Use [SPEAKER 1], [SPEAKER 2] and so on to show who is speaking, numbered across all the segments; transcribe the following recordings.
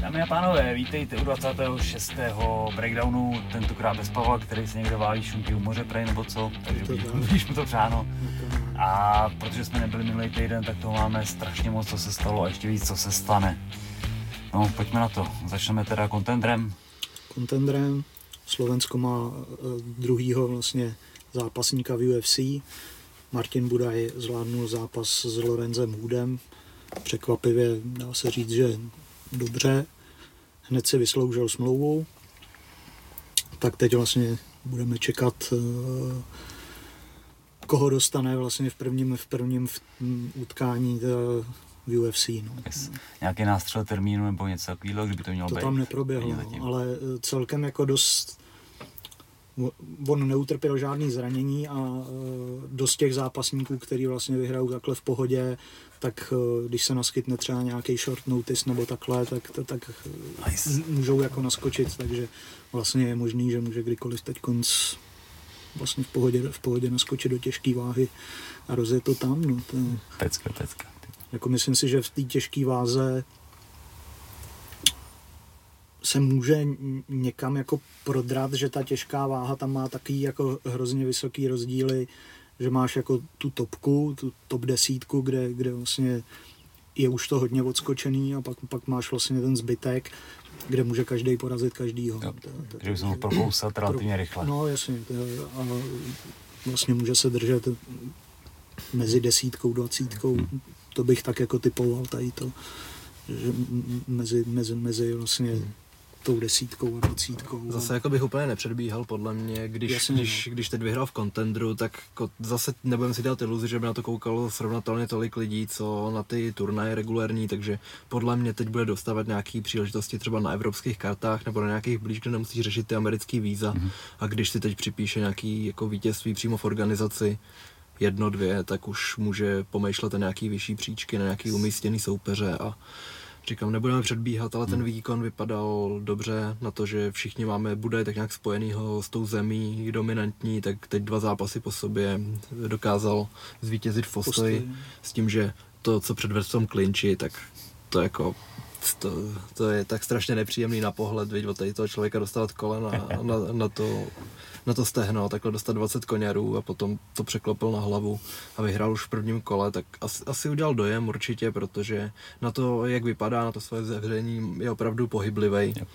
[SPEAKER 1] Dámy a pánové, vítejte u 26. breakdownu, tentokrát bez Pavla, který se někde válí šunky u moře prej nebo co, takže
[SPEAKER 2] To
[SPEAKER 1] vidíš mu to přáno. A protože jsme nebyli minulý týden, tak toho máme strašně moc, co se stalo a ještě víc, co se stane. No, pojďme na to. Začneme teda contendrem.
[SPEAKER 2] Contendrem. Slovensko má eh, druhýho vlastně zápasníka v UFC. Martin Budaj zvládnul zápas s Lorenzem Hudem. Překvapivě dá se říct, že dobře. Hned si vysloužil smlouvu. Tak teď vlastně budeme čekat, eh, koho dostane vlastně v prvním, v prvním utkání eh, v UFC. No.
[SPEAKER 1] Nějaký nástřel termínu nebo něco takového, kdyby to mělo
[SPEAKER 2] To
[SPEAKER 1] být.
[SPEAKER 2] tam neproběhlo, ale eh, celkem jako dost on neutrpěl žádný zranění a eh, dost těch zápasníků, který vlastně vyhrajou takhle v pohodě, tak eh, když se naskytne třeba nějaký short notice nebo takhle, tak, tak,
[SPEAKER 1] Nice.
[SPEAKER 2] můžou jako naskočit, takže vlastně je možný, že může kdykoliv teď konc vlastně v pohodě, v pohodě naskočit do těžké váhy a rozjet to tam. No, to, je-
[SPEAKER 1] Pecka, pecka.
[SPEAKER 2] jako myslím si, že v té těžké váze se může někam jako prodrat, že ta těžká váha tam má takový jako hrozně vysoký rozdíly, že máš jako tu topku, tu top desítku, kde, kde vlastně je už to hodně odskočený a pak, pak máš vlastně ten zbytek, kde může každý porazit každýho.
[SPEAKER 1] Jo. Takže bys mohl prokousat relativně rychle.
[SPEAKER 2] No jasně, to, a vlastně může se držet mezi desítkou, dvacítkou, to bych tak jako typoval tady to, že mezi, mezi, mezi vlastně tou desítkou a dvacítkou.
[SPEAKER 3] Zase jako bych úplně nepředbíhal, podle mě, když,
[SPEAKER 2] Jasně,
[SPEAKER 3] když, když teď vyhrál v contendru, tak jako zase nebudeme si dělat iluzi, že by na to koukalo srovnatelně tolik lidí, co na ty turnaje regulérní, takže podle mě teď bude dostávat nějaký příležitosti třeba na evropských kartách nebo na nějakých blíž, kde nemusí řešit ty americký víza
[SPEAKER 1] Mhm.
[SPEAKER 3] a když si teď připíše nějaký jako vítězství přímo v organizaci, jedno, dvě, tak už může pomýšlet na nějaký vyšší příčky, na nějaký umístěný soupeře a Říkám, nebudeme předbíhat, ale ten výkon vypadal dobře na to, že všichni máme bude tak nějak spojenýho s tou zemí, dominantní, tak teď dva zápasy po sobě dokázal zvítězit v postoji
[SPEAKER 2] Postoj.
[SPEAKER 3] s tím, že to, co předvedl v tom klinči, tak to jako to, to je tak strašně nepříjemný na pohled, vidět od tady toho člověka dostat kolena na, na, to, na to stehno, takhle dostat 20 koněrů a potom to překlopil na hlavu a vyhrál už v prvním kole, tak asi, asi udělal dojem určitě, protože na to, jak vypadá, na to své zavření je opravdu pohyblivý.
[SPEAKER 1] Yep.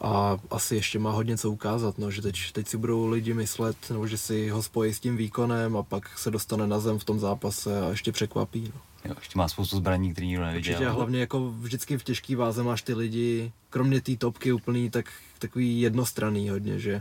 [SPEAKER 3] A asi ještě má hodně co ukázat, no, že teď, teď si budou lidi myslet, nebo že si ho spojí s tím výkonem a pak se dostane na zem v tom zápase a ještě překvapí. No.
[SPEAKER 1] Jo, ještě má spoustu zbraní, který nikdo neviděl.
[SPEAKER 3] Určitě a hlavně jako vždycky v těžký váze máš ty lidi, kromě té topky úplný, tak takový jednostranný hodně, že,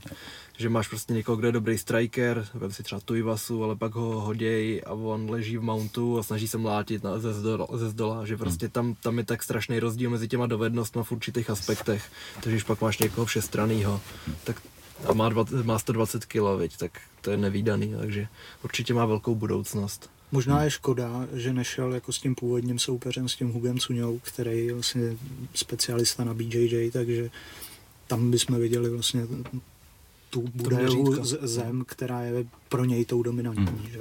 [SPEAKER 3] že máš prostě někoho, kdo je dobrý striker, vem si třeba Tuivasu, ale pak ho hoděj a on leží v mountu a snaží se mlátit na, ze, zdola, ze zdola, že prostě tam, tam je tak strašný rozdíl mezi těma dovednostmi v určitých aspektech, takže když pak máš někoho všestranýho, tak a má, dva, má 120 kg, viď, tak to je nevýdaný, takže určitě má velkou budoucnost.
[SPEAKER 2] Možná je škoda, že nešel jako s tím původním soupeřem, s tím Hugem Cuňou, který je vlastně specialista na BJJ, takže tam bychom viděli vlastně tu z- zem, která je pro něj tou dominantní.
[SPEAKER 1] Hmm.
[SPEAKER 2] Že?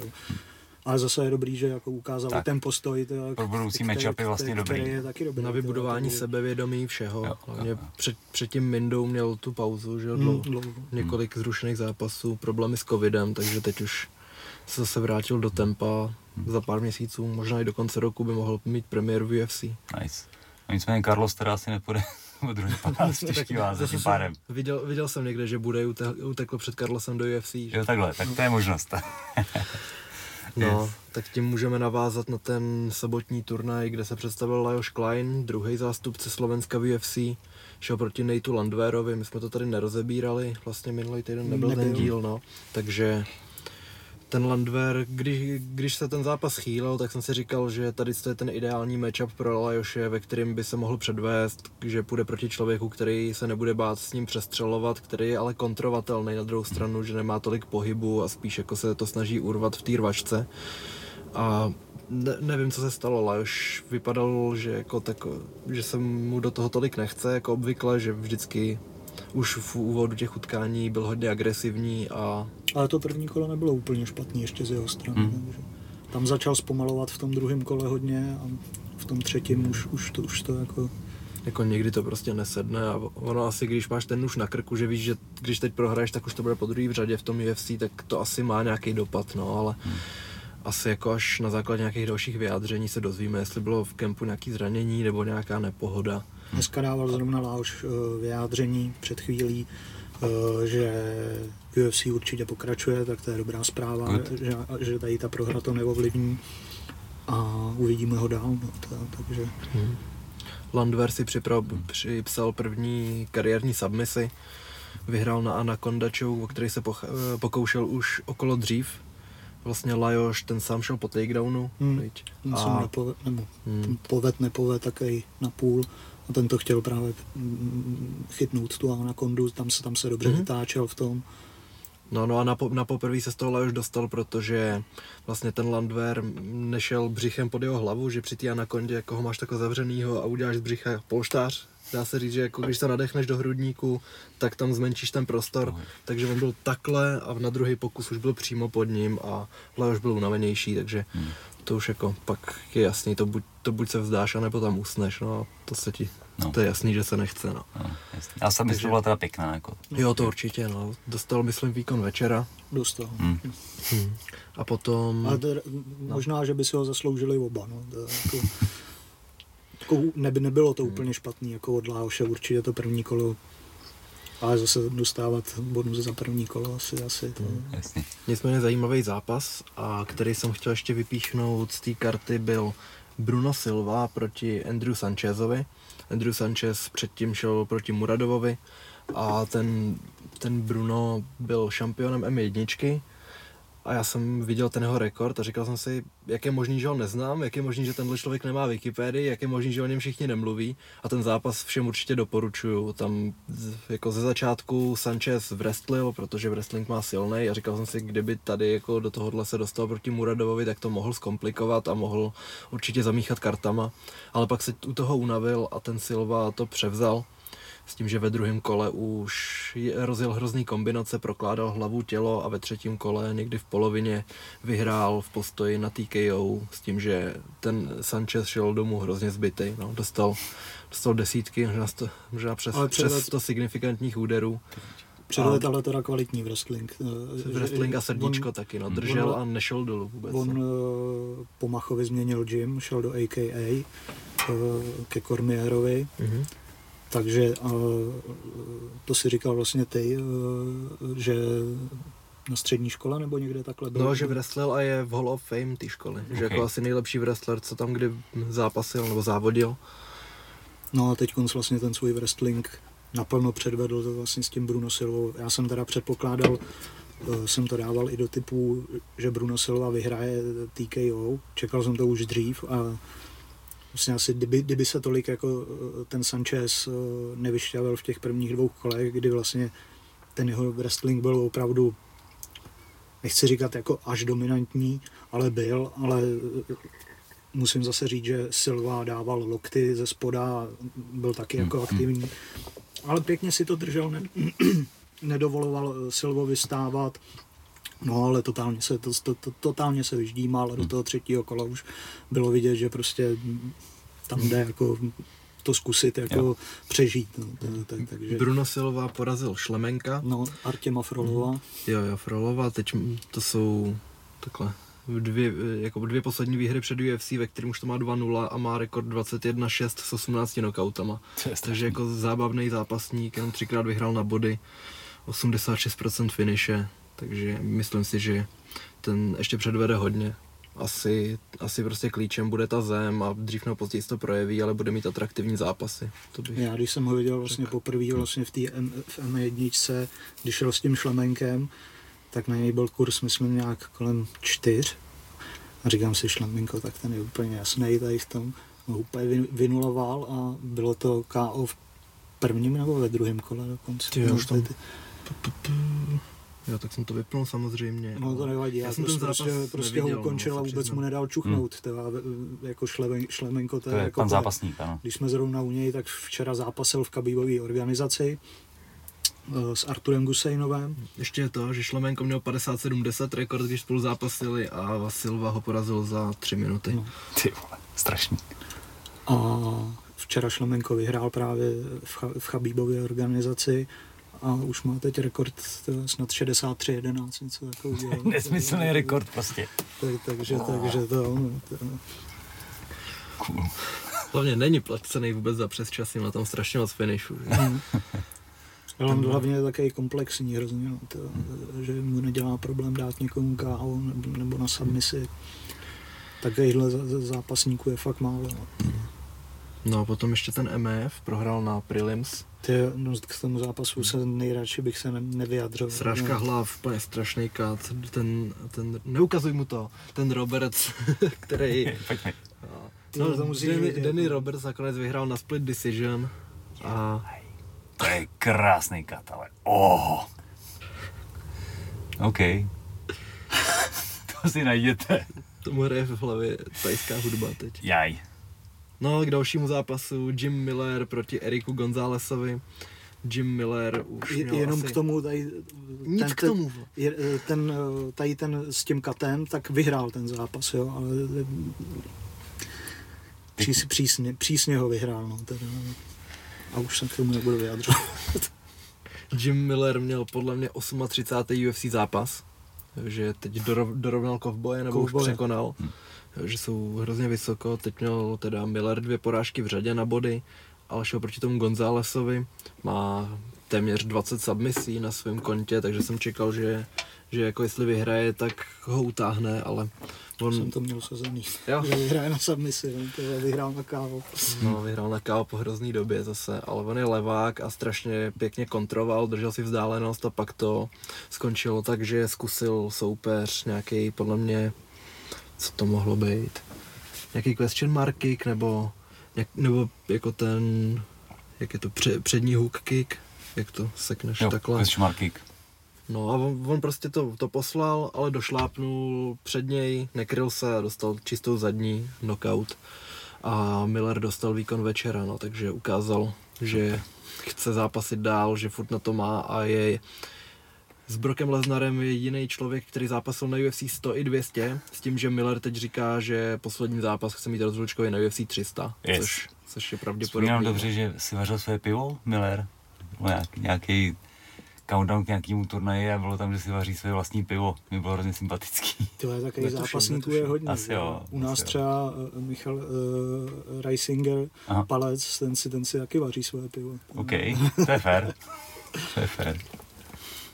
[SPEAKER 2] Ale zase je dobrý, že jako ukázal
[SPEAKER 1] Tak.
[SPEAKER 2] ten postoj, teda,
[SPEAKER 1] Pro budoucí
[SPEAKER 2] který-
[SPEAKER 1] matchupy vlastně
[SPEAKER 2] který,
[SPEAKER 1] dobrý.
[SPEAKER 2] který je taky dobrý.
[SPEAKER 3] Na vybudování
[SPEAKER 2] teda,
[SPEAKER 3] sebevědomí všeho.
[SPEAKER 1] Jo,
[SPEAKER 3] Hlavně
[SPEAKER 1] jo.
[SPEAKER 3] před, před tím Mindou měl tu pauzu, že
[SPEAKER 2] Mm,
[SPEAKER 3] dlouho. Několik zrušených zápasů, problémy s covidem, takže teď už se zase vrátil do tempa za pár měsíců, možná i do konce roku by mohl mít premiéru v UFC.
[SPEAKER 1] Nice. No nicméně Carlos teda asi nepůjde o druhý pás těžký váze tím
[SPEAKER 3] jsem
[SPEAKER 1] pádem.
[SPEAKER 3] Viděl, viděl jsem někde, že bude utekl před Carlosem do UFC. Že?
[SPEAKER 1] Jo, takhle, tak to je možnost.
[SPEAKER 3] No, tak tím můžeme navázat na ten sobotní turnaj, kde se představil Lajos Klein, druhý zástupce Slovenska v UFC, šel proti Nateu Landwerovi, my jsme to tady nerozebírali, vlastně minulý týden nebyl, ten
[SPEAKER 2] Nebyl.
[SPEAKER 3] díl, no, takže ten Landwehr, když, když se ten zápas chýlil, tak jsem si říkal, že tady to je ten ideální matchup pro Lajoše, ve kterým by se mohl předvést, že půjde proti člověku, který se nebude bát s ním přestřelovat, který je ale kontrovatelný na druhou stranu, že nemá tolik pohybu a spíš jako se to snaží urvat v té rvačce. A ne, nevím, co se stalo, Lajoš vypadal, že, jako tako, že se mu do toho tolik nechce, jako obvykle, že vždycky už v úvodu těch utkání byl hodně agresivní a
[SPEAKER 2] Ale to první kolo nebylo úplně špatný ještě z jeho strany.
[SPEAKER 1] Hmm.
[SPEAKER 2] Takže. tam začal zpomalovat v tom druhém kole hodně a v tom třetím už, už, to, už to jako
[SPEAKER 3] jako někdy to prostě nesedne a ono asi, když máš ten už na krku, že víš, že když teď prohraješ, tak už to bude po druhý v řadě v tom UFC, tak to asi má nějaký dopad, no, ale hmm. asi jako až na základě nějakých dalších vyjádření se dozvíme, jestli bylo v kempu nějaký zranění nebo nějaká nepohoda.
[SPEAKER 2] Dneska dával zrovna Láoš eh, vyjádření před chvílí, že UFC určitě pokračuje, tak to je dobrá zpráva, že, že tady ta prohra to neovlivní a uvidíme ho dál. No, to, takže... Hmm.
[SPEAKER 3] Landwehr si připrav, připsal první kariérní submisi, vyhrál na Anaconda Show, o který se poch, eh, pokoušel už okolo dřív. Vlastně Lajoš, ten sám šel po takedownu.
[SPEAKER 2] Hmm. A... Nepoved, nebo hmm. poved, nepoved, taky na půl. A ten to chtěl právě mm, chytnout tu Anacondu, tam se, tam se dobře hmm. vytáčel v tom.
[SPEAKER 3] No, no a na, po, na poprvé se z toho už dostal, protože vlastně ten Landwehr nešel břichem pod jeho hlavu, že při té anakondě, jako ho máš takhle zavřenýho a uděláš z břicha polštář, dá se říct, že jako když se nadechneš do hrudníku, tak tam zmenšíš ten prostor, no. takže on byl takhle a na druhý pokus už byl přímo pod ním a už byl unavenější, takže hmm. To už jako pak je jasný, to buď, to buď se vzdáš, anebo tam usneš, no a to se ti No. To je jasný, že se nechce, no. no
[SPEAKER 1] Já jsem myslím, že byla teda pěkná, jako.
[SPEAKER 3] Jo, to určitě, no. Dostal, myslím, výkon večera.
[SPEAKER 2] Dostal. Hmm.
[SPEAKER 3] Hmm. A potom...
[SPEAKER 2] Ale to, no. možná, že by si ho zasloužili oba, no. To, jako, jako, neby, nebylo to hmm. úplně špatný, jako od Láoše, určitě to první kolo ale zase dostávat bonus za první kolo asi, asi to... Hmm,
[SPEAKER 3] jasně. Nicméně zajímavý zápas, a který jsem chtěl ještě vypíchnout z té karty, byl Bruno Silva proti Andrew Sanchezovi. Andrew Sanchez předtím šel proti Muradovovi a ten, ten Bruno byl šampionem M1 a já jsem viděl ten jeho rekord a říkal jsem si, jak je možný, že ho neznám, jak je možný, že tenhle člověk nemá Wikipedii, jak je možný, že o něm všichni nemluví. A ten zápas všem určitě doporučuju. Tam jako ze začátku Sanchez wrestlil, protože wrestling má silný a říkal jsem si, kdyby tady jako do tohohle se dostal proti Muradovovi, tak to mohl zkomplikovat a mohl určitě zamíchat kartama, ale pak se u toho unavil a ten Silva to převzal s tím, že ve druhém kole už rozjel hrozný kombinace, prokládal hlavu, tělo a ve třetím kole někdy v polovině vyhrál v postoji na TKO s tím, že ten Sanchez šel domů hrozně zbytý, no, dostal, dostal desítky, možná, sto, možná přes, přes 100 signifikantních úderů.
[SPEAKER 2] Předved ale teda kvalitní wrestling.
[SPEAKER 3] Eh, wrestling a srdíčko on, taky, no, držel on, a nešel dolů vůbec.
[SPEAKER 2] On no. Eh, po Machovi změnil gym, šel do AKA eh, ke Cormierovi. Mm-hmm takže to si říkal vlastně ty, e, že na střední škole nebo někde takhle byl?
[SPEAKER 3] No, že wrestlil a je v Hall of Fame té školy. Okay. Že jako asi nejlepší wrestler, co tam kdy zápasil nebo závodil.
[SPEAKER 2] No a teď vlastně ten svůj wrestling naplno předvedl to vlastně s tím Bruno Silvou. Já jsem teda předpokládal, e, jsem to dával i do typu, že Bruno Silva vyhraje TKO. Čekal jsem to už dřív a Vlastně asi, kdyby, kdyby se tolik jako eh, ten Sanchez eh, nevyšťavil v těch prvních dvou kolech, kdy vlastně ten jeho wrestling byl opravdu, nechci říkat jako až dominantní, ale byl, ale eh, musím zase říct, že Silva dával lokty ze spoda, byl taky jako hmm. aktivní, ale pěkně si to držel, ne, nedovoloval Silvovi stávat, No ale totálně se, to, to, to, totálně se vyždímal a do hmm. toho třetího kola už bylo vidět, že prostě tam jde jako to zkusit jako jo. přežít. No, tak, tak, takže...
[SPEAKER 3] Bruno Silva porazil Šlemenka.
[SPEAKER 2] No, Artěma Frolova. Mm.
[SPEAKER 3] Jo, jo, Frolova, teď to jsou takhle dvě, jako dvě poslední výhry před UFC, ve kterém už to má 2-0 a má rekord 21-6 s 18 knockoutama. Takže jako zábavný zápasník, jenom třikrát vyhrál na body, 86% finiše, takže myslím si, že ten ještě předvede hodně. Asi, asi prostě klíčem bude ta zem a dřív nebo později to projeví, ale bude mít atraktivní zápasy.
[SPEAKER 2] To bych Já když jsem ho viděl vlastně poprvé vlastně v té M1, když šel s tím šlemenkem, tak na něj byl kurz, myslím, nějak kolem čtyř. A říkám si, šlemenko, tak ten je úplně jasný tady v tom. Ho úplně vynuloval a bylo to KO v prvním nebo ve druhém kole dokonce.
[SPEAKER 3] Ty, už tam... Jo, tak jsem to vypnul samozřejmě.
[SPEAKER 2] No to nevadí, já, já jsem ten prostě, prostě ho ukončil no, a vůbec mu nedal čuchnout, hmm. teda, jako šlemen, šlemenko.
[SPEAKER 1] To je jako pan zápasník, ano.
[SPEAKER 2] Když jsme zrovna u něj, tak včera zápasil v kabíbové organizaci, eh, s Arturem Gusejnovem.
[SPEAKER 3] Ještě je to, že Šlemenko měl 57-10 rekord, když spolu zápasili a Vasilva ho porazil za 3 minuty.
[SPEAKER 2] No.
[SPEAKER 1] Ty vole, strašný.
[SPEAKER 2] A včera Šlemenko vyhrál právě v, v Chabíbově organizaci a už má teď rekord snad 63-11, něco takového.
[SPEAKER 1] Nesmyslný rekord prostě.
[SPEAKER 2] Tak, takže, takže to, no, to,
[SPEAKER 1] Cool.
[SPEAKER 3] Hlavně není placený vůbec za přes časy, má tam strašně moc finišu. Že?
[SPEAKER 2] Ale on hlavně je takový komplexní hrozně, no, to, že mu nedělá problém dát někomu KO nebo, nebo na submisi. Takovýchhle zápasníků je fakt málo. No.
[SPEAKER 3] No a potom ještě ten MEF prohrál na Prelims.
[SPEAKER 2] Ty, no, k tomu zápasu se nejradši bych se ne, nevyjadřoval.
[SPEAKER 3] Srážka
[SPEAKER 2] No.
[SPEAKER 3] hlav, úplně strašný kat. Ten, ten, neukazuj mu to, ten Roberts, který...
[SPEAKER 1] Pojďme.
[SPEAKER 3] No,
[SPEAKER 2] musíš
[SPEAKER 3] Danny, Danny
[SPEAKER 2] no.
[SPEAKER 3] Roberts nakonec vyhrál na split decision a
[SPEAKER 1] To je krásný kat, ale oh. OK. to si najděte.
[SPEAKER 3] tomu hraje v hlavě tajská hudba teď.
[SPEAKER 1] Jaj.
[SPEAKER 3] No k dalšímu zápasu Jim Miller proti Eriku Gonzálesovi. Jim Miller už měl
[SPEAKER 2] Jenom
[SPEAKER 3] asi...
[SPEAKER 2] k tomu tady,
[SPEAKER 3] Nic
[SPEAKER 2] ten,
[SPEAKER 3] k tomu.
[SPEAKER 2] Ten, je- ten, tady ten s tím katem, tak vyhrál ten zápas, jo, ale přís, přísně, přísně ho vyhrál, no, teda. A už se k tomu nebudu vyjadřovat.
[SPEAKER 3] Jim Miller měl podle mě 38. UFC zápas, že teď dorov, dorovnal kovboje nebo už
[SPEAKER 2] Kovboje.
[SPEAKER 3] překonal, že jsou hrozně vysoko. Teď měl teda Miller dvě porážky v řadě na body, ale šel proti tomu Gonzálesovi. Má téměř 20 submisí na svém kontě, takže jsem čekal, že, že jako jestli vyhraje, tak ho utáhne, ale on
[SPEAKER 2] Jsem to měl sazený.
[SPEAKER 3] Jo.
[SPEAKER 2] Že vyhraje na submisi, to vyhrál na kávo.
[SPEAKER 3] No, vyhrál na KO po hrozný době zase, ale on je levák a strašně pěkně kontroval, držel si vzdálenost a pak to skončilo tak, že zkusil soupeř nějaký, podle mě, co to mohlo být, nějaký question mark kick, nebo, nebo jako ten, jak je to, pře, přední hook kick, jak to sekneš
[SPEAKER 1] Jo,
[SPEAKER 3] takhle.
[SPEAKER 1] question mark kick.
[SPEAKER 3] No a on, on prostě to, to poslal, ale došlápnul před něj, nekryl se a dostal čistou zadní knockout. A Miller dostal výkon večera, no, takže ukázal, že chce zápasit dál, že furt na to má a je s Brockem Lesnarem je jiný člověk, který zápasil na UFC 100 i 200, s tím, že Miller teď říká, že poslední zápas chce mít rozlučkový na UFC 300,
[SPEAKER 1] Yes.
[SPEAKER 3] což, což je pravděpodobně.
[SPEAKER 1] Vzpomínám dobře, že si vařil své pivo, Miller. Nějak, nějaký countdown k nějakému turnaji a bylo tam, že si vaří své vlastní pivo. Mi bylo hrozně sympatický.
[SPEAKER 2] Tyhle takových zápasníků je hodně.
[SPEAKER 1] Asi jo,
[SPEAKER 2] U nás
[SPEAKER 1] asi jo.
[SPEAKER 2] třeba uh, Michal uh, Reisinger,
[SPEAKER 1] Aha.
[SPEAKER 2] palec, ten si, ten si taky vaří své pivo.
[SPEAKER 1] OK, to je fér. To je fér.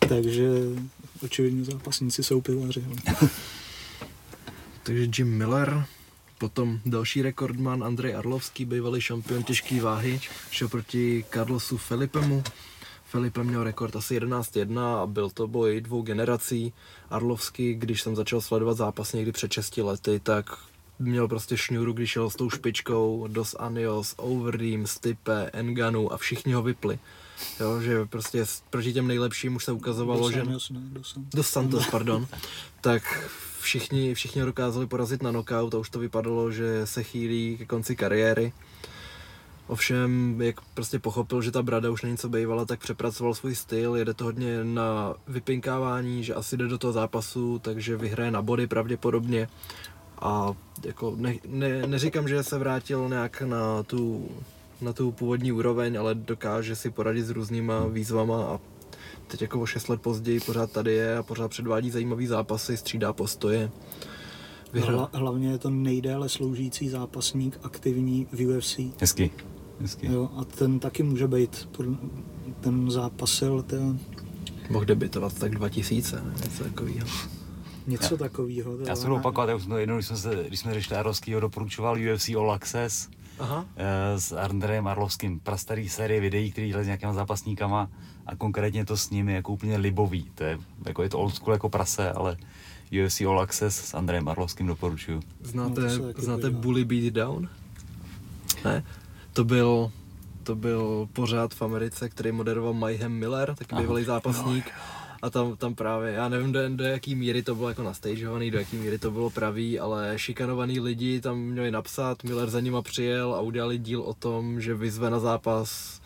[SPEAKER 2] Takže očividně zápasníci jsou pivaři. No.
[SPEAKER 3] Takže Jim Miller, potom další rekordman Andrej Arlovský, bývalý šampion těžké váhy, šel proti Carlosu Filipemu. Filipe měl rekord asi 11-1 a byl to boj dvou generací. Arlovský, když jsem začal sledovat zápas někdy před 6 lety, tak měl prostě šňůru, když šel s tou špičkou, Dos Anios, Overeem, Stipe, Enganu a všichni ho vypli. Jo, že prostě proti těm nejlepším už se ukazovalo, že...
[SPEAKER 2] Dos
[SPEAKER 3] Santos, pardon, tak všichni, všichni ho dokázali porazit na knockout a už to vypadalo, že se chýlí ke konci kariéry. Ovšem, jak prostě pochopil, že ta brada už není co bývala, tak přepracoval svůj styl, jede to hodně na vypinkávání, že asi jde do toho zápasu, takže vyhraje na body pravděpodobně. A jako ne, ne, neříkám, že se vrátil nějak na tu, na tu původní úroveň, ale dokáže si poradit s různýma výzvama a teď jako o 6 let později pořád tady je a pořád předvádí zajímavý zápasy, střídá postoje. Vyhrál.
[SPEAKER 2] Hla, hlavně je to nejdéle sloužící zápasník aktivní v UFC.
[SPEAKER 1] Hezky. Hezky.
[SPEAKER 2] Jo, a ten taky může být, ten zápasil, ten,
[SPEAKER 3] Mohl debitovat tak 2000, ne? něco takového.
[SPEAKER 2] něco takového.
[SPEAKER 1] Já se budu opakovat, já už jsem jednou, když jsme, se, když jsme řešili Arlovskýho, doporučoval UFC All Access
[SPEAKER 3] Aha.
[SPEAKER 1] eh, s Andrejem Arlovským. Prastarý série videí, který dělali s nějakýma zápasníkama a konkrétně to s nimi jako úplně libový. To je, jako je to old school jako prase, ale UFC All Access s Andrejem Arlovským doporučuju.
[SPEAKER 3] Znáte,
[SPEAKER 2] No,
[SPEAKER 3] znáte
[SPEAKER 2] podívám.
[SPEAKER 3] Bully Beat Down? Ne? To byl, to byl pořád v Americe, který moderoval Mayhem Miller, taky bývalý zápasník. A tam, tam právě, já nevím do, do jaký míry to bylo jako nastageovaný, do jaký míry to bylo pravý, ale šikanovaný lidi tam měli napsat, Miller za nima přijel a udělali díl o tom, že vyzve na zápas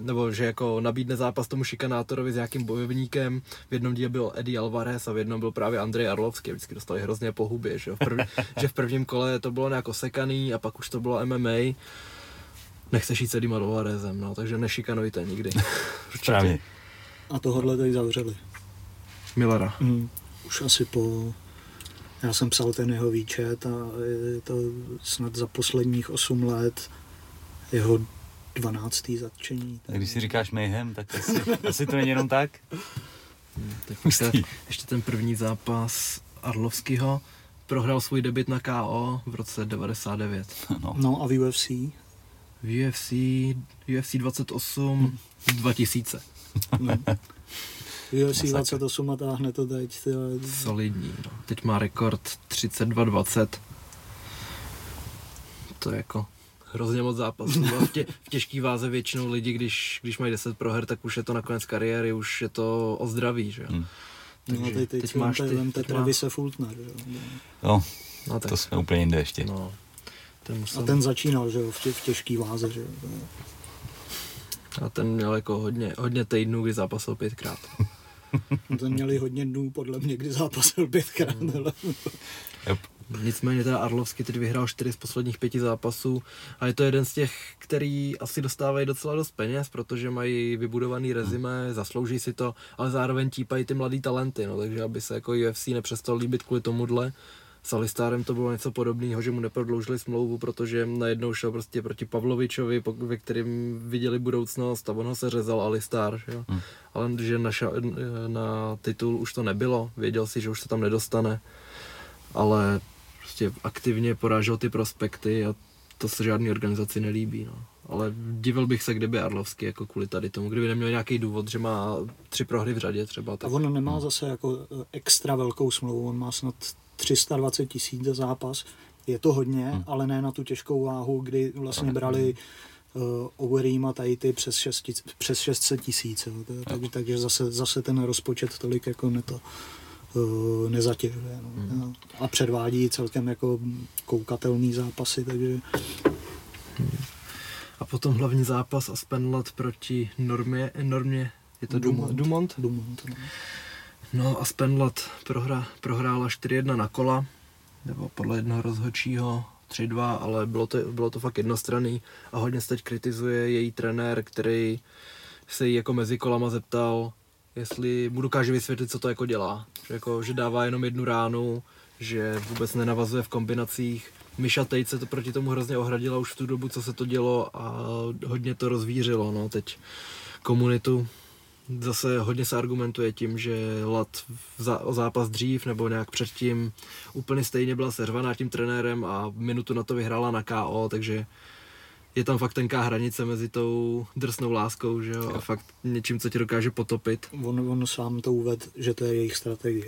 [SPEAKER 3] nebo že jako nabídne zápas tomu šikanátorovi s nějakým bojovníkem. V jednom díle byl Eddie Alvarez a v jednom byl právě Andrej Arlovský. Vždycky dostali hrozně po hubě, že, v prv, že v prvním kole to bylo nějak osekaný a pak už to bylo MMA. Nechceš jít s Eddie Alvarezem, no, takže nešikanujte nikdy.
[SPEAKER 1] Správně.
[SPEAKER 2] A tohle tady zavřeli.
[SPEAKER 3] Millera.
[SPEAKER 2] Mm, už asi po... Já jsem psal ten jeho výčet a je to snad za posledních 8 let jeho 12. zatčení.
[SPEAKER 1] Tak když si říkáš Mayhem, tak asi, asi to není jenom tak.
[SPEAKER 3] Hmm, tak ještě, ještě ten první zápas Arlovského prohrál svůj debit na KO v roce 99.
[SPEAKER 1] No.
[SPEAKER 2] No a v UFC?
[SPEAKER 3] V UFC, UFC 28 hmm. 2000.
[SPEAKER 2] No. UFC
[SPEAKER 1] Masakr.
[SPEAKER 2] 28 a táhne to teď. Tyhle.
[SPEAKER 3] Solidní. No. Teď má rekord 32-20. To je jako hrozně moc zápasů. A v, tě, v těžký váze většinou lidi, když, když mají 10 proher, tak už je to nakonec kariéry, už je to o zdraví, že jo.
[SPEAKER 1] Hmm.
[SPEAKER 2] No,
[SPEAKER 3] Takže
[SPEAKER 2] teď, teď,
[SPEAKER 3] teď
[SPEAKER 2] teď
[SPEAKER 3] máš ty-
[SPEAKER 2] vemte
[SPEAKER 3] teď má-
[SPEAKER 2] Travise Fultner. že jo.
[SPEAKER 1] no,
[SPEAKER 3] No, tak,
[SPEAKER 1] to jsme úplně jinde ještě.
[SPEAKER 3] no. Ten
[SPEAKER 2] A
[SPEAKER 3] musel,
[SPEAKER 2] ten začínal že jo, v, tě, v těžký váze. Že jo.
[SPEAKER 3] a ten měl jako hodně, hodně týdnů, kdy zápasil pětkrát.
[SPEAKER 2] Ten měli hodně dnů, podle mě, kdy zápasil pětkrát. ale-
[SPEAKER 1] Yep.
[SPEAKER 3] Nicméně teda Arlovsky teď vyhrál čtyři z posledních pěti zápasů a je to jeden z těch, který asi dostávají docela dost peněz, protože mají vybudovaný rezime, zaslouží si to, ale zároveň típají ty mladý talenty, no, takže aby se jako UFC nepřestal líbit kvůli tomuhle. S Alistárem to bylo něco podobného, že mu neprodloužili smlouvu, protože najednou šel prostě proti Pavlovičovi, ve kterém viděli budoucnost a on ho se řezal Alistár, že jo.
[SPEAKER 1] Hmm.
[SPEAKER 3] Ale že na, ša- na titul už to nebylo, věděl si, že už se tam nedostane, ale prostě aktivně porážel ty prospekty a to se žádný organizaci nelíbí, no. Ale divil bych se, kdyby Arlovský jako kvůli tady tomu, kdyby neměl nějaký důvod, že má tři prohry v řadě třeba,
[SPEAKER 2] A
[SPEAKER 3] tak
[SPEAKER 2] on nemá zase jako eh, extra velkou smlouvu, on má snad 320 tisíc za zápas. Je to hodně,
[SPEAKER 1] Hmm.
[SPEAKER 2] ale ne na tu těžkou váhu, kdy vlastně brali uh, Overeem a tady ty přes, 6, přes 600 tisíc. Tak, takže zase, zase ten rozpočet tolik jako neto, uh, nezatěžuje. No.
[SPEAKER 3] Hmm.
[SPEAKER 2] A předvádí celkem jako koukatelný zápasy, takže
[SPEAKER 3] A potom hlavní zápas Aspenlat proti Normě, Normě je to Dumont. Dumont?
[SPEAKER 2] Dumont no.
[SPEAKER 3] No Aspenlat prohra, prohrála 4-1 na kola, nebo podle jednoho rozhodčího 3-2, ale bylo to, bylo to fakt jednostranný a hodně se teď kritizuje její trenér, který se jí jako mezi kolama zeptal, jestli mu dokáže vysvětlit, co to jako dělá. Že, jako, že dává jenom jednu ránu, že vůbec nenavazuje v kombinacích. Misha Tate se to proti tomu hrozně ohradila už v tu dobu, co se to dělo a hodně to rozvířilo. No, teď komunitu zase hodně se argumentuje tím, že Lat zá, o zápas dřív nebo nějak předtím úplně stejně byla seřvaná tím trenérem a minutu na to vyhrála na KO, takže je tam fakt tenká hranice mezi tou drsnou láskou, že jo, a fakt něčím, co ti dokáže potopit.
[SPEAKER 2] On, on sám to uvedl, že to je jejich strategie.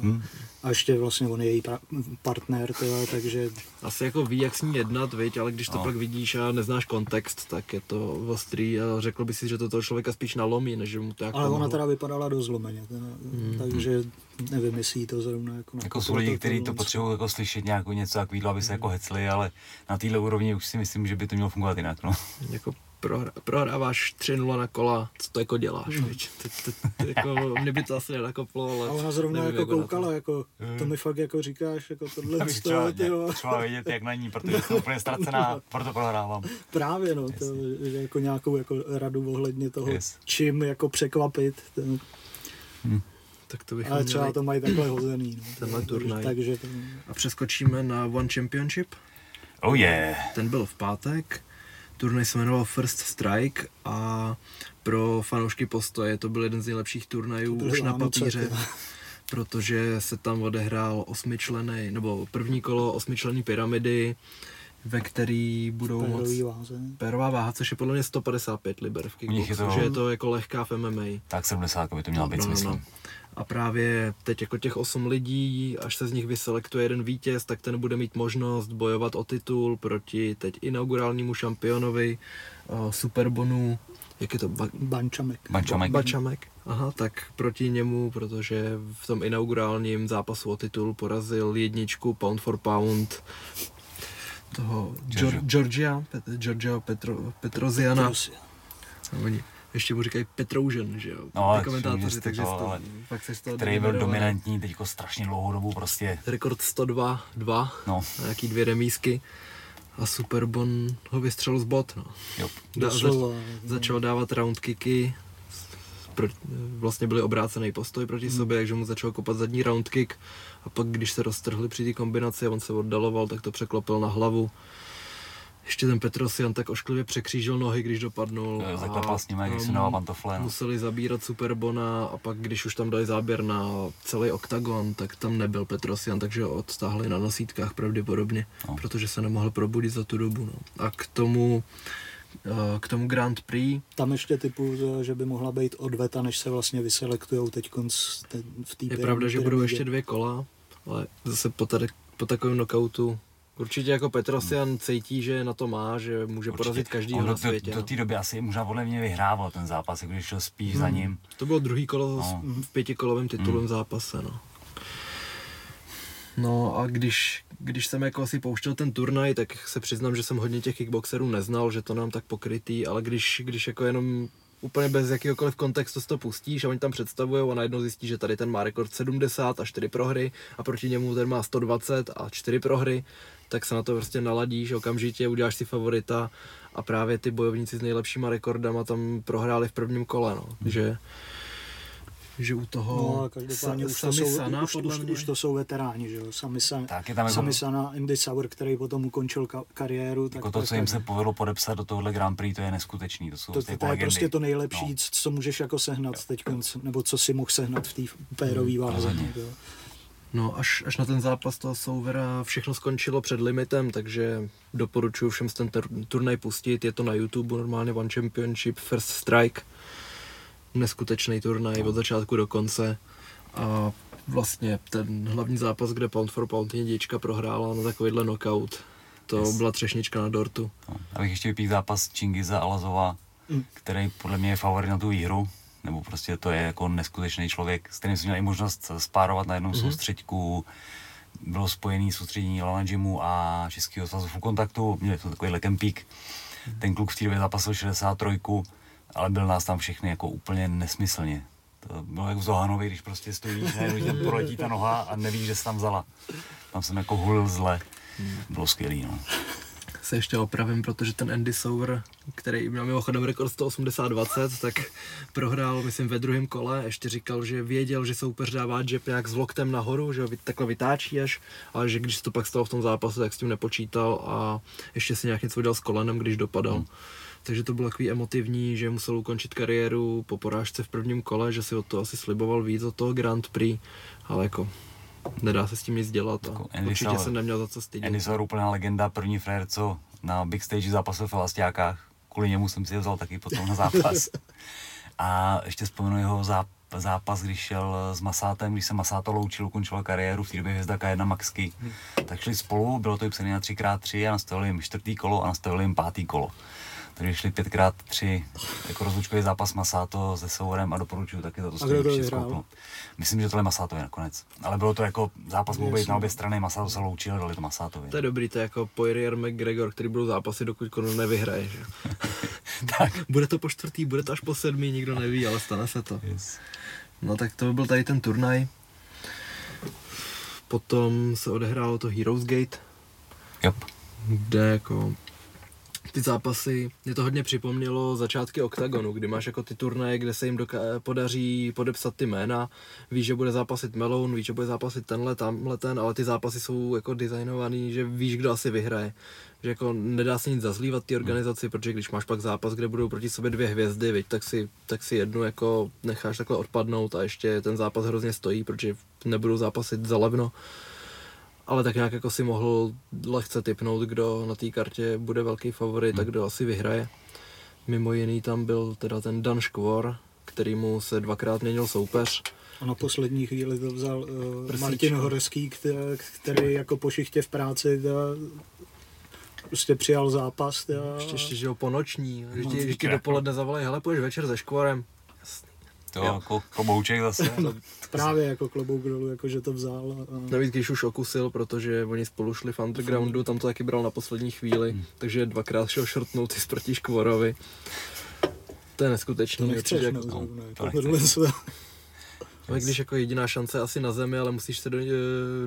[SPEAKER 1] Hmm.
[SPEAKER 2] A ještě vlastně on je její pra- partner, teda, takže
[SPEAKER 3] Asi jako ví, jak s ní jednat, viď, ale když to
[SPEAKER 1] No.
[SPEAKER 3] pak vidíš a neznáš kontext, tak je to ostrý a řekl by si, že to toho člověka spíš nalomí, než že mu to jako
[SPEAKER 2] Ale ona teda vypadala dost zlomeně, teda,
[SPEAKER 3] Mhm.
[SPEAKER 2] takže nevím, jestli to zrovna jako...
[SPEAKER 1] Jako jsou lidi, kteří to potřebují jako slyšet nějakou něco takového, aby se jako hecli, ale na téhle úrovni už si myslím, že by to mělo fungovat jinak. No.
[SPEAKER 3] jako prohra, prohráváš 3-0 na kola, co to jako děláš,
[SPEAKER 2] Hmm.
[SPEAKER 3] viď? Ty, ty, jako, mě by to asi nenakoplo, ale
[SPEAKER 2] A ona zrovna
[SPEAKER 3] nevím,
[SPEAKER 2] jako koukala, jako, to mi fakt jako říkáš, jako tohle
[SPEAKER 1] třeba,
[SPEAKER 2] toho, jo.
[SPEAKER 1] třeba vědět, jak na ní, protože jsem úplně ztracená, proto prohrávám.
[SPEAKER 2] Právě, no, to, jako nějakou jako radu ohledně toho,
[SPEAKER 1] Yes.
[SPEAKER 2] čím jako překvapit, to,
[SPEAKER 3] tak to bychom
[SPEAKER 2] ale třeba
[SPEAKER 3] měli.
[SPEAKER 2] to mají takhle hozený. No.
[SPEAKER 3] Tenhle turnaj.
[SPEAKER 2] Takže to,
[SPEAKER 3] A přeskočíme na One Championship.
[SPEAKER 1] Oh yeah.
[SPEAKER 3] Ten byl v pátek. Turnaj se jmenoval First Strike a pro fanoušky postoje to byl jeden z nejlepších turnajů už na papíře. protože se tam odehrál osmičlený, nebo první kolo osmičlený pyramidy, ve který budou moc...
[SPEAKER 2] váze.
[SPEAKER 3] Pérová váha, což je podle mě 155 liber v
[SPEAKER 1] U nich je
[SPEAKER 3] kickboxu,
[SPEAKER 1] to-
[SPEAKER 3] že je to jako lehká v MMA.
[SPEAKER 1] Tak 70 by to měla být,
[SPEAKER 3] No,
[SPEAKER 1] no,
[SPEAKER 3] no,
[SPEAKER 1] myslím.
[SPEAKER 3] no. A právě teď jako těch 8 lidí, až se z nich vyselektuje jeden vítěz, tak ten bude mít možnost bojovat o titul proti teď inaugurálnímu šampionovi uh, Superbonu, jak je to, ba-
[SPEAKER 2] Bančamek.
[SPEAKER 1] Bančamek.
[SPEAKER 3] Bačamek. Aha, tak proti němu, protože v tom inaugurálním zápasu o titul porazil jedničku pound for pound toho Georgia, Giorgio Petro, Petroziana. Oni ještě mu říkají Petroužen, že jo?
[SPEAKER 1] No,
[SPEAKER 3] Ty komentátoři, takže
[SPEAKER 1] to,
[SPEAKER 3] to, fakt se toho
[SPEAKER 1] který byl dominantní teďko strašně dlouhou dobu prostě.
[SPEAKER 3] Rekord 102, 2,
[SPEAKER 1] No,
[SPEAKER 3] nějaký dvě remísky a Superbon ho vystřelil z bot, no.
[SPEAKER 1] jo.
[SPEAKER 3] Da, zač, začal dávat round kicky, pro, vlastně byli obrácený postoj proti
[SPEAKER 2] Hmm.
[SPEAKER 3] sobě, takže mu začal kopat zadní round kick a pak když se roztrhli při té kombinaci a on se oddaloval, tak to překlopil na hlavu. Ještě ten Petrosian tak ošklivě překřížil nohy, když dopadnul.
[SPEAKER 1] Jo, Zaklepal s ním, když
[SPEAKER 3] um,
[SPEAKER 1] si dával pantofle. No.
[SPEAKER 3] Museli zabírat Superbona a pak, když už tam dali záběr na celý oktagon, tak tam nebyl Petrosian, takže ho odtáhli na nosítkách pravděpodobně,
[SPEAKER 1] No.
[SPEAKER 3] protože se nemohl probudit za tu dobu. No. A k tomu, eh, k tomu Grand Prix,
[SPEAKER 2] Tam ještě typu, že by mohla být odveta, než se vlastně vyselektujou teď v té
[SPEAKER 3] je pravda, že budou ještě dvě kola, ale zase po, tady, po takovém knockoutu Určitě jako Petrosian cítí, že na to má, že může porazit každýho
[SPEAKER 1] On
[SPEAKER 3] na světě.
[SPEAKER 1] do,
[SPEAKER 3] no.
[SPEAKER 1] do té doby asi možná podle mě vyhrával ten zápas, jako když šel spíš za
[SPEAKER 3] Hmm.
[SPEAKER 1] ním.
[SPEAKER 3] To bylo druhý kolo
[SPEAKER 1] No.
[SPEAKER 3] no. v pětikolovém titulovém
[SPEAKER 1] Hmm.
[SPEAKER 3] zápase, no. No a když, když jsem jako asi pouštěl ten turnaj, tak se přiznám, že jsem hodně těch kickboxerů neznal, že to nám tak pokrytý, ale když, když jako jenom úplně bez jakéhokoliv kontextu to pustíš a oni tam představují a najednou zjistí, že tady ten má rekord 70 a 4 prohry a proti němu ten má 120 a 4 prohry, tak se na to prostě naladíš, okamžitě uděláš si favorita a právě ty bojovníci s nejlepšíma rekordama tam prohráli v prvním kole, no. že že u toho
[SPEAKER 2] No a každopádně
[SPEAKER 3] Sa-
[SPEAKER 2] už to,
[SPEAKER 3] Sami
[SPEAKER 2] jsou,
[SPEAKER 3] Sana,
[SPEAKER 2] už, už, už to jsou veteráni, že jo. Sami, sa,
[SPEAKER 1] Tak je tam jako,
[SPEAKER 2] sami Sana, Indy Sauer, který potom ukončil ka- kariéru. Tak
[SPEAKER 1] jako to, co jim se povedlo podepsat do tohohle Grand Prix, to je neskutečný. To jsou
[SPEAKER 2] to,
[SPEAKER 1] prostě
[SPEAKER 2] to,
[SPEAKER 1] jako
[SPEAKER 2] to je prostě to nejlepší,
[SPEAKER 1] No.
[SPEAKER 2] co můžeš jako sehnat teď, nebo co si mohl sehnat v té pérový váze.
[SPEAKER 1] rozhodně.
[SPEAKER 3] No až, až na ten zápas toho Souvera všechno skončilo před limitem, takže doporučuji všem ten tur- turnaj pustit, je to na YouTube normálně One Championship First Strike. Neskutečný turnaj od začátku do konce a vlastně ten hlavní zápas, kde pound for pound jednička prohrála na takovýhle knockout, to
[SPEAKER 1] Yes.
[SPEAKER 3] byla třešnička na dortu.
[SPEAKER 1] No. Abych ještě vypík zápas Čingiza Alazova,
[SPEAKER 2] Mm.
[SPEAKER 1] který podle mě je favorit na tu výhru, nebo prostě to je jako neskutečný člověk, s kterým jsem měl i možnost spárovat na jednom
[SPEAKER 3] Mhm.
[SPEAKER 1] mm-hmm. soustředku, bylo spojený soustředění Lana Gymu a Českého svazu full kontaktu, měli to takovýhle kempík. Ten kluk v té době zapasil 63, ale byl nás tam všechny jako úplně nesmyslně. To bylo jak v Zohanovi, když prostě stojíš, najednou ti proletí ta noha a nevíš, že jsi tam vzala. Tam jsem jako hulil zle. Bylo skvělý, no.
[SPEAKER 3] Se ještě opravím, protože ten Andy Sauer, který měl mimochodem rekord 180-20, tak prohrál, myslím, ve druhém kole. Ještě říkal, že věděl, že soupeř dává jab nějak s loktem nahoru, že ho takhle vytáčí až, ale že když se to pak stalo v tom zápase, tak s tím nepočítal a ještě si nějak něco udělal s kolenem, když dopadal.
[SPEAKER 1] Hmm.
[SPEAKER 3] Takže to bylo takový emotivní, že musel ukončit kariéru po porážce v prvním kole, že si o to asi sliboval víc od toho Grand Prix, ale jako nedá se s tím nic dělat a
[SPEAKER 1] Jako Andy
[SPEAKER 3] určitě
[SPEAKER 1] Sauer.
[SPEAKER 3] se neměl za co stydět.
[SPEAKER 1] Andy Sauer úplná legenda, první frér, co na big stage zápasil v Elastiákách. Kvůli němu jsem si je vzal taky potom na zápas. A ještě vzpomenu jeho záp- zápas, když šel s Masátem, když se Masáto loučil, ukončil kariéru, v té době hvězda K1 Maxky, tak šli spolu, bylo to vypsané na 3x3 a nastavili jim čtvrtý kolo a nastavili jim pátý kolo. Takže šli 5x3 jako rozlučkový zápas Masato se Sourem a doporučuju taky to, to stojí určitě zkouknout. Myslím, že tohle Masátovi nakonec. Ale bylo to jako zápas mohl být na obě strany, Masato se loučil, dali to Masátovi.
[SPEAKER 3] To je dobrý, to je jako Poirier McGregor, který budou zápasy, dokud Conor nevyhraje. Že?
[SPEAKER 1] tak.
[SPEAKER 3] Bude to po čtvrtý, bude to až po sedmý, nikdo neví, ale stane se to.
[SPEAKER 1] Yes.
[SPEAKER 3] No tak to byl tady ten turnaj. Potom se odehrálo to Heroes Gate,
[SPEAKER 1] Yep.
[SPEAKER 3] kde jako ty zápasy, mě to hodně připomnělo začátky OKTAGONu, kdy máš jako ty turnaje, kde se jim doka- podaří podepsat ty jména, víš, že bude zápasit Melon, víš, že bude zápasit tenhle, tamhle ten, ale ty zápasy jsou jako designovaný, že víš, kdo asi vyhraje. Že jako nedá se nic zazlívat té organizaci, protože když máš pak zápas, kde budou proti sobě dvě hvězdy, viď, tak, si, tak si jednu jako necháš takhle odpadnout a ještě ten zápas hrozně stojí, protože nebudou zápasit za levno ale tak nějak jako si mohl lehce typnout, kdo na té kartě bude velký favorit
[SPEAKER 1] Hmm.
[SPEAKER 3] a kdo asi vyhraje. Mimo jiný tam byl teda ten Dan Škvor, kterýmu se dvakrát měnil soupeř.
[SPEAKER 2] A na poslední chvíli to vzal uh,
[SPEAKER 3] Prsíčko.
[SPEAKER 2] Martin Horský, který, který jako po šichtě v práci ta, prostě přijal zápas. Ta,
[SPEAKER 3] Ještě, ještě že jo, po noční,
[SPEAKER 1] No,
[SPEAKER 3] vždycky, vždycky
[SPEAKER 1] jako-
[SPEAKER 3] dopoledne zavolají, hele, půjdeš večer se Škvorem.
[SPEAKER 1] To
[SPEAKER 3] Jo.
[SPEAKER 1] jako kobouček zase.
[SPEAKER 2] právě jako klobouk dolů, jako že to vzal. A,
[SPEAKER 3] Navíc když už okusil, protože oni spolu šli v undergroundu, tam to taky bral na poslední chvíli,
[SPEAKER 1] Hmm.
[SPEAKER 3] takže dvakrát šel šortnout i proti Škvorovi. To je
[SPEAKER 2] To
[SPEAKER 3] neskutečný.
[SPEAKER 2] nechceš,
[SPEAKER 3] určitě
[SPEAKER 2] no,
[SPEAKER 3] jako,
[SPEAKER 2] zrovna,
[SPEAKER 1] to
[SPEAKER 2] jako
[SPEAKER 1] nechceš.
[SPEAKER 2] tohle.
[SPEAKER 3] ale když jako jediná šance asi na zemi, ale musíš se do, eh,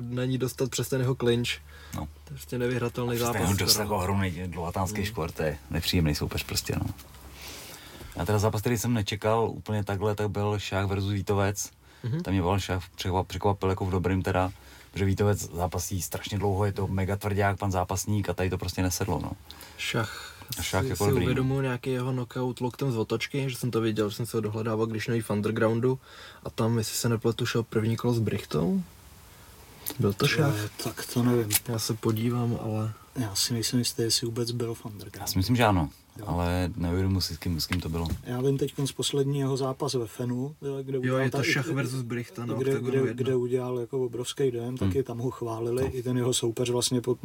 [SPEAKER 3] na ní dostat přes ten jeho clinch.
[SPEAKER 1] No.
[SPEAKER 3] To je prostě nevyhratelný zápas.
[SPEAKER 1] Ten dost jako ohromný dlouhatánský mm. škvart, to je nepříjemný soupeř prostě, no. A teda zápas, který jsem nečekal úplně takhle, tak byl Šák versus Vítovec.
[SPEAKER 3] Mhm.
[SPEAKER 1] Tam mě Šák překvap, překvapil jako v dobrým teda, protože Vítovec zápasí strašně dlouho, je to mega tvrdák pan zápasník a tady to prostě nesedlo, no.
[SPEAKER 3] Šach.
[SPEAKER 1] A šach
[SPEAKER 3] si,
[SPEAKER 1] jako
[SPEAKER 3] si uvědomuji nějaký jeho knockout loktem z otočky, že jsem to viděl, že jsem se ho dohledával, když neví v undergroundu a tam, jestli se nepletu, šel první kolo s Brichtou. Byl to šach?
[SPEAKER 2] Eh, Tak to nevím.
[SPEAKER 3] Já se podívám, ale
[SPEAKER 2] Já si nejsem jistý, jestli vůbec byl v
[SPEAKER 1] Já
[SPEAKER 2] underground.
[SPEAKER 1] si myslím, že ano,
[SPEAKER 2] Jo.
[SPEAKER 1] ale si, s kým, s kým to bylo.
[SPEAKER 2] Já vím teď z posledního zápas ve Fenu, kde
[SPEAKER 3] jo,
[SPEAKER 2] udělal
[SPEAKER 3] je to
[SPEAKER 2] ta-
[SPEAKER 3] šach versus Brichta, no,
[SPEAKER 2] kde, kde, kde udělal jako obrovský dojem, taky
[SPEAKER 1] Hmm.
[SPEAKER 2] tam ho chválili,
[SPEAKER 1] No.
[SPEAKER 2] i ten jeho soupeř vlastně po,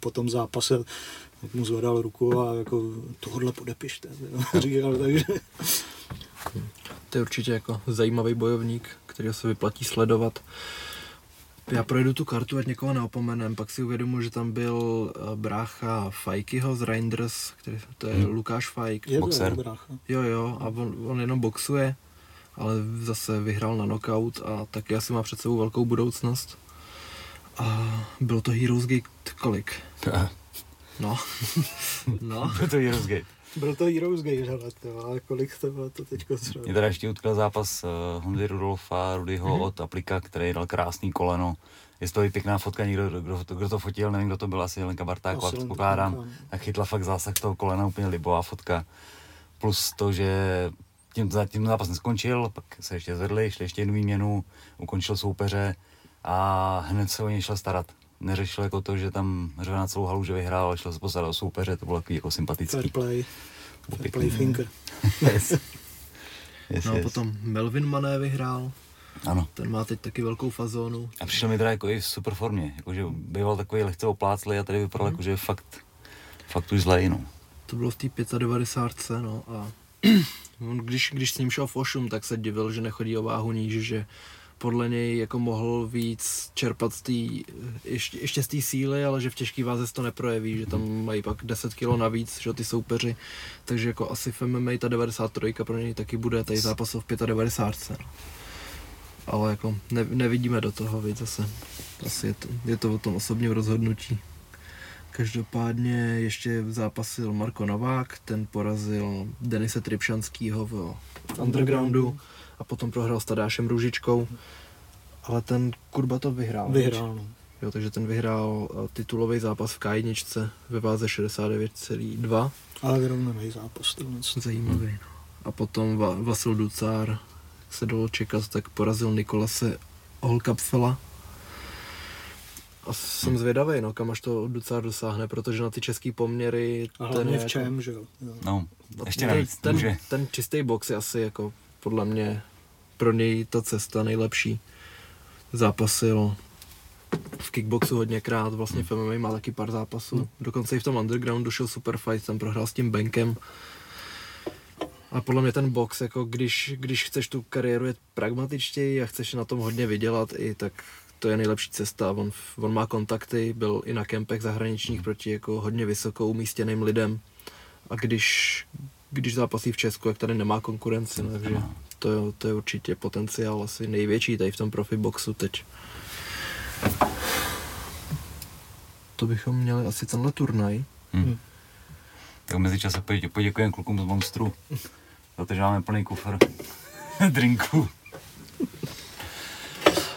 [SPEAKER 2] po tom zápase mu zvedal ruku a jako tohle podepište, jo, říkal, takže
[SPEAKER 3] To je určitě jako zajímavý bojovník, který se vyplatí sledovat. Já projedu tu kartu, ať někoho neopomenem, pak si uvědomuji, že tam byl eh, brácha Fajkyho z Reinders, který, to je
[SPEAKER 1] Hmm.
[SPEAKER 3] Lukáš Fajk.
[SPEAKER 2] je
[SPEAKER 1] Boxer.
[SPEAKER 2] to brácha.
[SPEAKER 3] Jo, jo, a on, on jenom boxuje, ale zase vyhrál na knockout a taky asi má před sebou velkou budoucnost. A bylo to Heroes Gate kolik? No. no.
[SPEAKER 1] Byl to Heroes Gate.
[SPEAKER 2] Byl to Heroes Gate, ale to, ale kolik to bylo to teďko třeba.
[SPEAKER 1] Mě teda ještě utkal zápas uh, Honzy Rudolfa, Rudyho
[SPEAKER 3] Mhm.
[SPEAKER 1] mm-hmm. od Aplika, který dal krásný koleno. Je to i pěkná fotka, někdo, kdo, kdo, kdo to fotil, nevím, kdo to byl, asi Jelenka Bartáková, předpokládám.
[SPEAKER 2] Bartáková.
[SPEAKER 1] Tak chytla fakt zásah toho kolena, úplně libová fotka. Plus to, že tím, tím zápas neskončil, pak se ještě zvedli, šli ještě jednu výměnu, ukončil soupeře a hned se o něj šel starat. Neřešil jako to, že tam řve na celou halu, že vyhrál, ale šel se postarat o soupeře, to bylo takový jako sympatický.
[SPEAKER 2] Fair play. Fair
[SPEAKER 1] Pěkný.
[SPEAKER 2] play finger.
[SPEAKER 1] yes. Yes,
[SPEAKER 3] No a
[SPEAKER 1] yes.
[SPEAKER 3] potom Melvin Mané vyhrál,
[SPEAKER 1] Ano.
[SPEAKER 3] ten má teď taky velkou fazónu.
[SPEAKER 1] A přišel mi teda jako i v super formě, jakože býval takový lehce opláclý a tady vypadal
[SPEAKER 3] Mhm.
[SPEAKER 1] jako, že je fakt, fakt už zlej, no.
[SPEAKER 3] To bylo v té 95, no a on, když, když s ním šel Fošum, tak se divil, že nechodí o váhu níž, že podle něj jako mohl víc čerpat z tý, ještě, ještě z té síly, ale že v těžký váze se to neprojeví, že tam mají pak 10 kg navíc, že ty soupeři, takže jako asi v MMA ta 93 pro něj taky bude, tady zápasov v 95. No. Ale jako ne, nevidíme do toho, víc zase. Asi je to, je to o tom osobním rozhodnutí. Každopádně ještě zápasil Marko Novák, ten porazil Denise Tripšanskýho v undergroundu a potom prohrál s Tadášem Růžičkou. Ale ten Kurba to vyhrál.
[SPEAKER 2] Vyhrál, no.
[SPEAKER 3] Jo, takže ten vyhrál eh, titulový zápas v K1 ve váze 69,2.
[SPEAKER 2] Ale vyrovnaný zápas. tohle.
[SPEAKER 3] Zajímavý. No. A potom Va- Vasil Ducár, se dalo čekat, tak porazil Nikolase Holkapfela. A jsem zvědavý, no, kam až to Ducár dosáhne, protože na ty český poměry...
[SPEAKER 2] A
[SPEAKER 3] ten
[SPEAKER 2] hlavně
[SPEAKER 3] je
[SPEAKER 2] v
[SPEAKER 3] jako-
[SPEAKER 2] čem, že jo. jo.
[SPEAKER 1] No, ještě
[SPEAKER 3] ten,
[SPEAKER 1] navíc,
[SPEAKER 3] ten,
[SPEAKER 1] může.
[SPEAKER 3] ten čistý box je asi jako podle mě pro něj ta cesta nejlepší. Zápasil v kickboxu hodněkrát, vlastně v MMA má taky pár zápasů. Dokonce i v tom undergroundu šel super fight, tam prohrál s tím Benkem. A podle mě ten box, jako když, když chceš tu kariéru jet pragmatičtěji a chceš na tom hodně vydělat i, tak to je nejlepší cesta. On, on má kontakty, byl i na kempech zahraničních proti jako hodně vysokou umístěným lidem. A když, když zápasí v Česku, jak tady nemá konkurenci, no, takže to, je- to je určitě potenciál asi největší tady v tom profi boxu teď. To bychom měli asi tenhle turnaj.
[SPEAKER 1] Hm. Tak v mezičase podě- poděkujeme klukům z Monstru, za to, že máme plný kufr drinků.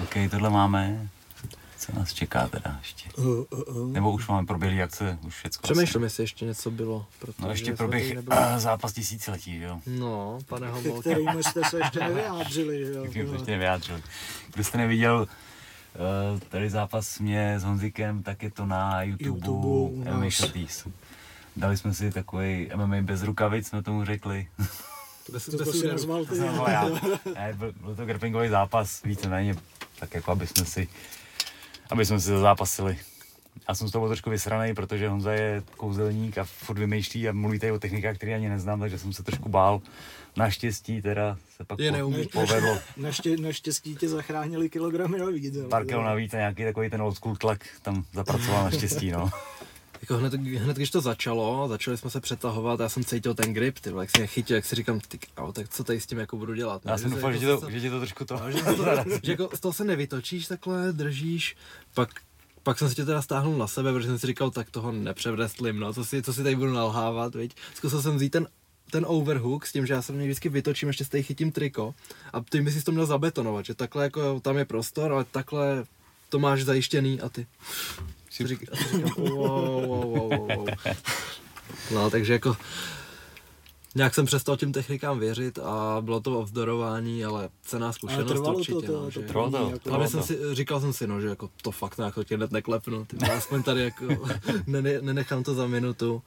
[SPEAKER 1] OK, tohle máme. Co nás čeká teda ještě?
[SPEAKER 2] Uh, uh, uh.
[SPEAKER 1] Nebo už máme proběhlý akce, už všecko. asi.
[SPEAKER 3] Přemýšlím, jestli ještě něco bylo. Protože
[SPEAKER 1] No ještě proběh uh, zápas tisíciletí, jo.
[SPEAKER 3] No, pane Homolka.
[SPEAKER 2] kterým jste se ještě nevyjádřili, jo.
[SPEAKER 1] Tak jim ještě nevyjádřili. Kdo jste neviděl uh, tady zápas mě s Honzikem, tak je to na YouTube,
[SPEAKER 2] YouTube u
[SPEAKER 1] MMA. Shorties. Dali jsme si takový MMA bez rukavic, jsme tomu řekli.
[SPEAKER 3] Bez,
[SPEAKER 2] To,
[SPEAKER 3] bez
[SPEAKER 2] to si nazval
[SPEAKER 1] To
[SPEAKER 2] ty.
[SPEAKER 1] nazval já. Ne, byl, byl to grapplingový zápas, víceméně, tak jako aby jsme si, aby jsme si zazápasili. Já jsem z toho byl trošku vysraný, protože Honza je kouzelník a furt vymýšlí a mluví tady o technikách, které ani neznám, takže jsem se trošku bál. Naštěstí teda se pak
[SPEAKER 3] Je neumí.
[SPEAKER 1] povedlo
[SPEAKER 2] Naště, naštěstí tě zachránili kilogramy navíc.
[SPEAKER 1] pár kilo navíc a nějaký takový ten old school tlak tam zapracoval naštěstí, no.
[SPEAKER 3] jako hned, hned, když to začalo, začali jsme se přetahovat, já jsem cítil ten grip, ty jak si je chytil, jak si říkám, ty, kámo, tak co tady s tím jako budu dělat?
[SPEAKER 1] Já
[SPEAKER 3] ne?
[SPEAKER 1] jsem
[SPEAKER 3] se
[SPEAKER 1] doufal, že,
[SPEAKER 3] jako se-
[SPEAKER 1] že ti to trošku to...
[SPEAKER 3] No, že, to, že jako z toho se nevytočíš takhle, držíš, pak, pak jsem si tě teda stáhnul na sebe, protože jsem si říkal, tak toho nepřevrestlím, no, co si, co si tady budu nalhávat, viď. Zkusil jsem vzít ten, ten overhook s tím, že já se mě vždycky vytočím, ještě stej chytím triko a ty by si to měl zabetonovat, že takhle jako tam je prostor, ale takhle to máš zajištěný a ty. Si říkám, wow, wow, wow, wow, wow. No, takže jako nějak jsem přestal těm technikám věřit a bylo to o vzdorování, ale cená
[SPEAKER 2] Ale
[SPEAKER 3] zkušenost
[SPEAKER 2] trvalo
[SPEAKER 3] určitě.
[SPEAKER 2] to, to,
[SPEAKER 3] no,
[SPEAKER 2] to,
[SPEAKER 3] že...
[SPEAKER 1] Trvalo to,
[SPEAKER 2] jako-
[SPEAKER 3] Ale jsem si, říkal jsem si, no, že jako to fakt nějak to tě hned neklepnu, ty, aspoň tady jako nene, nenechám to za minutu.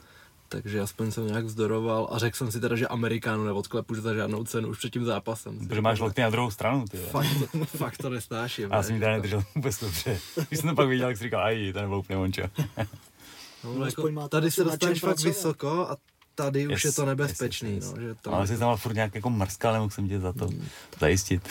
[SPEAKER 3] Takže aspoň jsem nějak vzdoroval a řekl jsem si teda, že Amerikánu neodklepu za žádnou cenu už před tím zápasem.
[SPEAKER 1] Protože máš lokty na druhou stranu, ty.
[SPEAKER 3] Fakt to, fakt to nesnáším.
[SPEAKER 1] A já jsem ji teda nedržel vůbec dobře. Když jsem to pak viděl, jak jsi říkal, aj, ten vloupne mončo.
[SPEAKER 3] No,
[SPEAKER 2] No,
[SPEAKER 3] jako, tady se dostaneš fakt
[SPEAKER 2] pracovat.
[SPEAKER 3] vysoko a tady už
[SPEAKER 1] Yes,
[SPEAKER 3] je to nebezpečný,
[SPEAKER 1] yes, yes.
[SPEAKER 3] no, že to
[SPEAKER 1] Ale jsi tam furt nějak jako mrskal, nemohl jsem tě za to
[SPEAKER 3] Mm.
[SPEAKER 1] zajistit.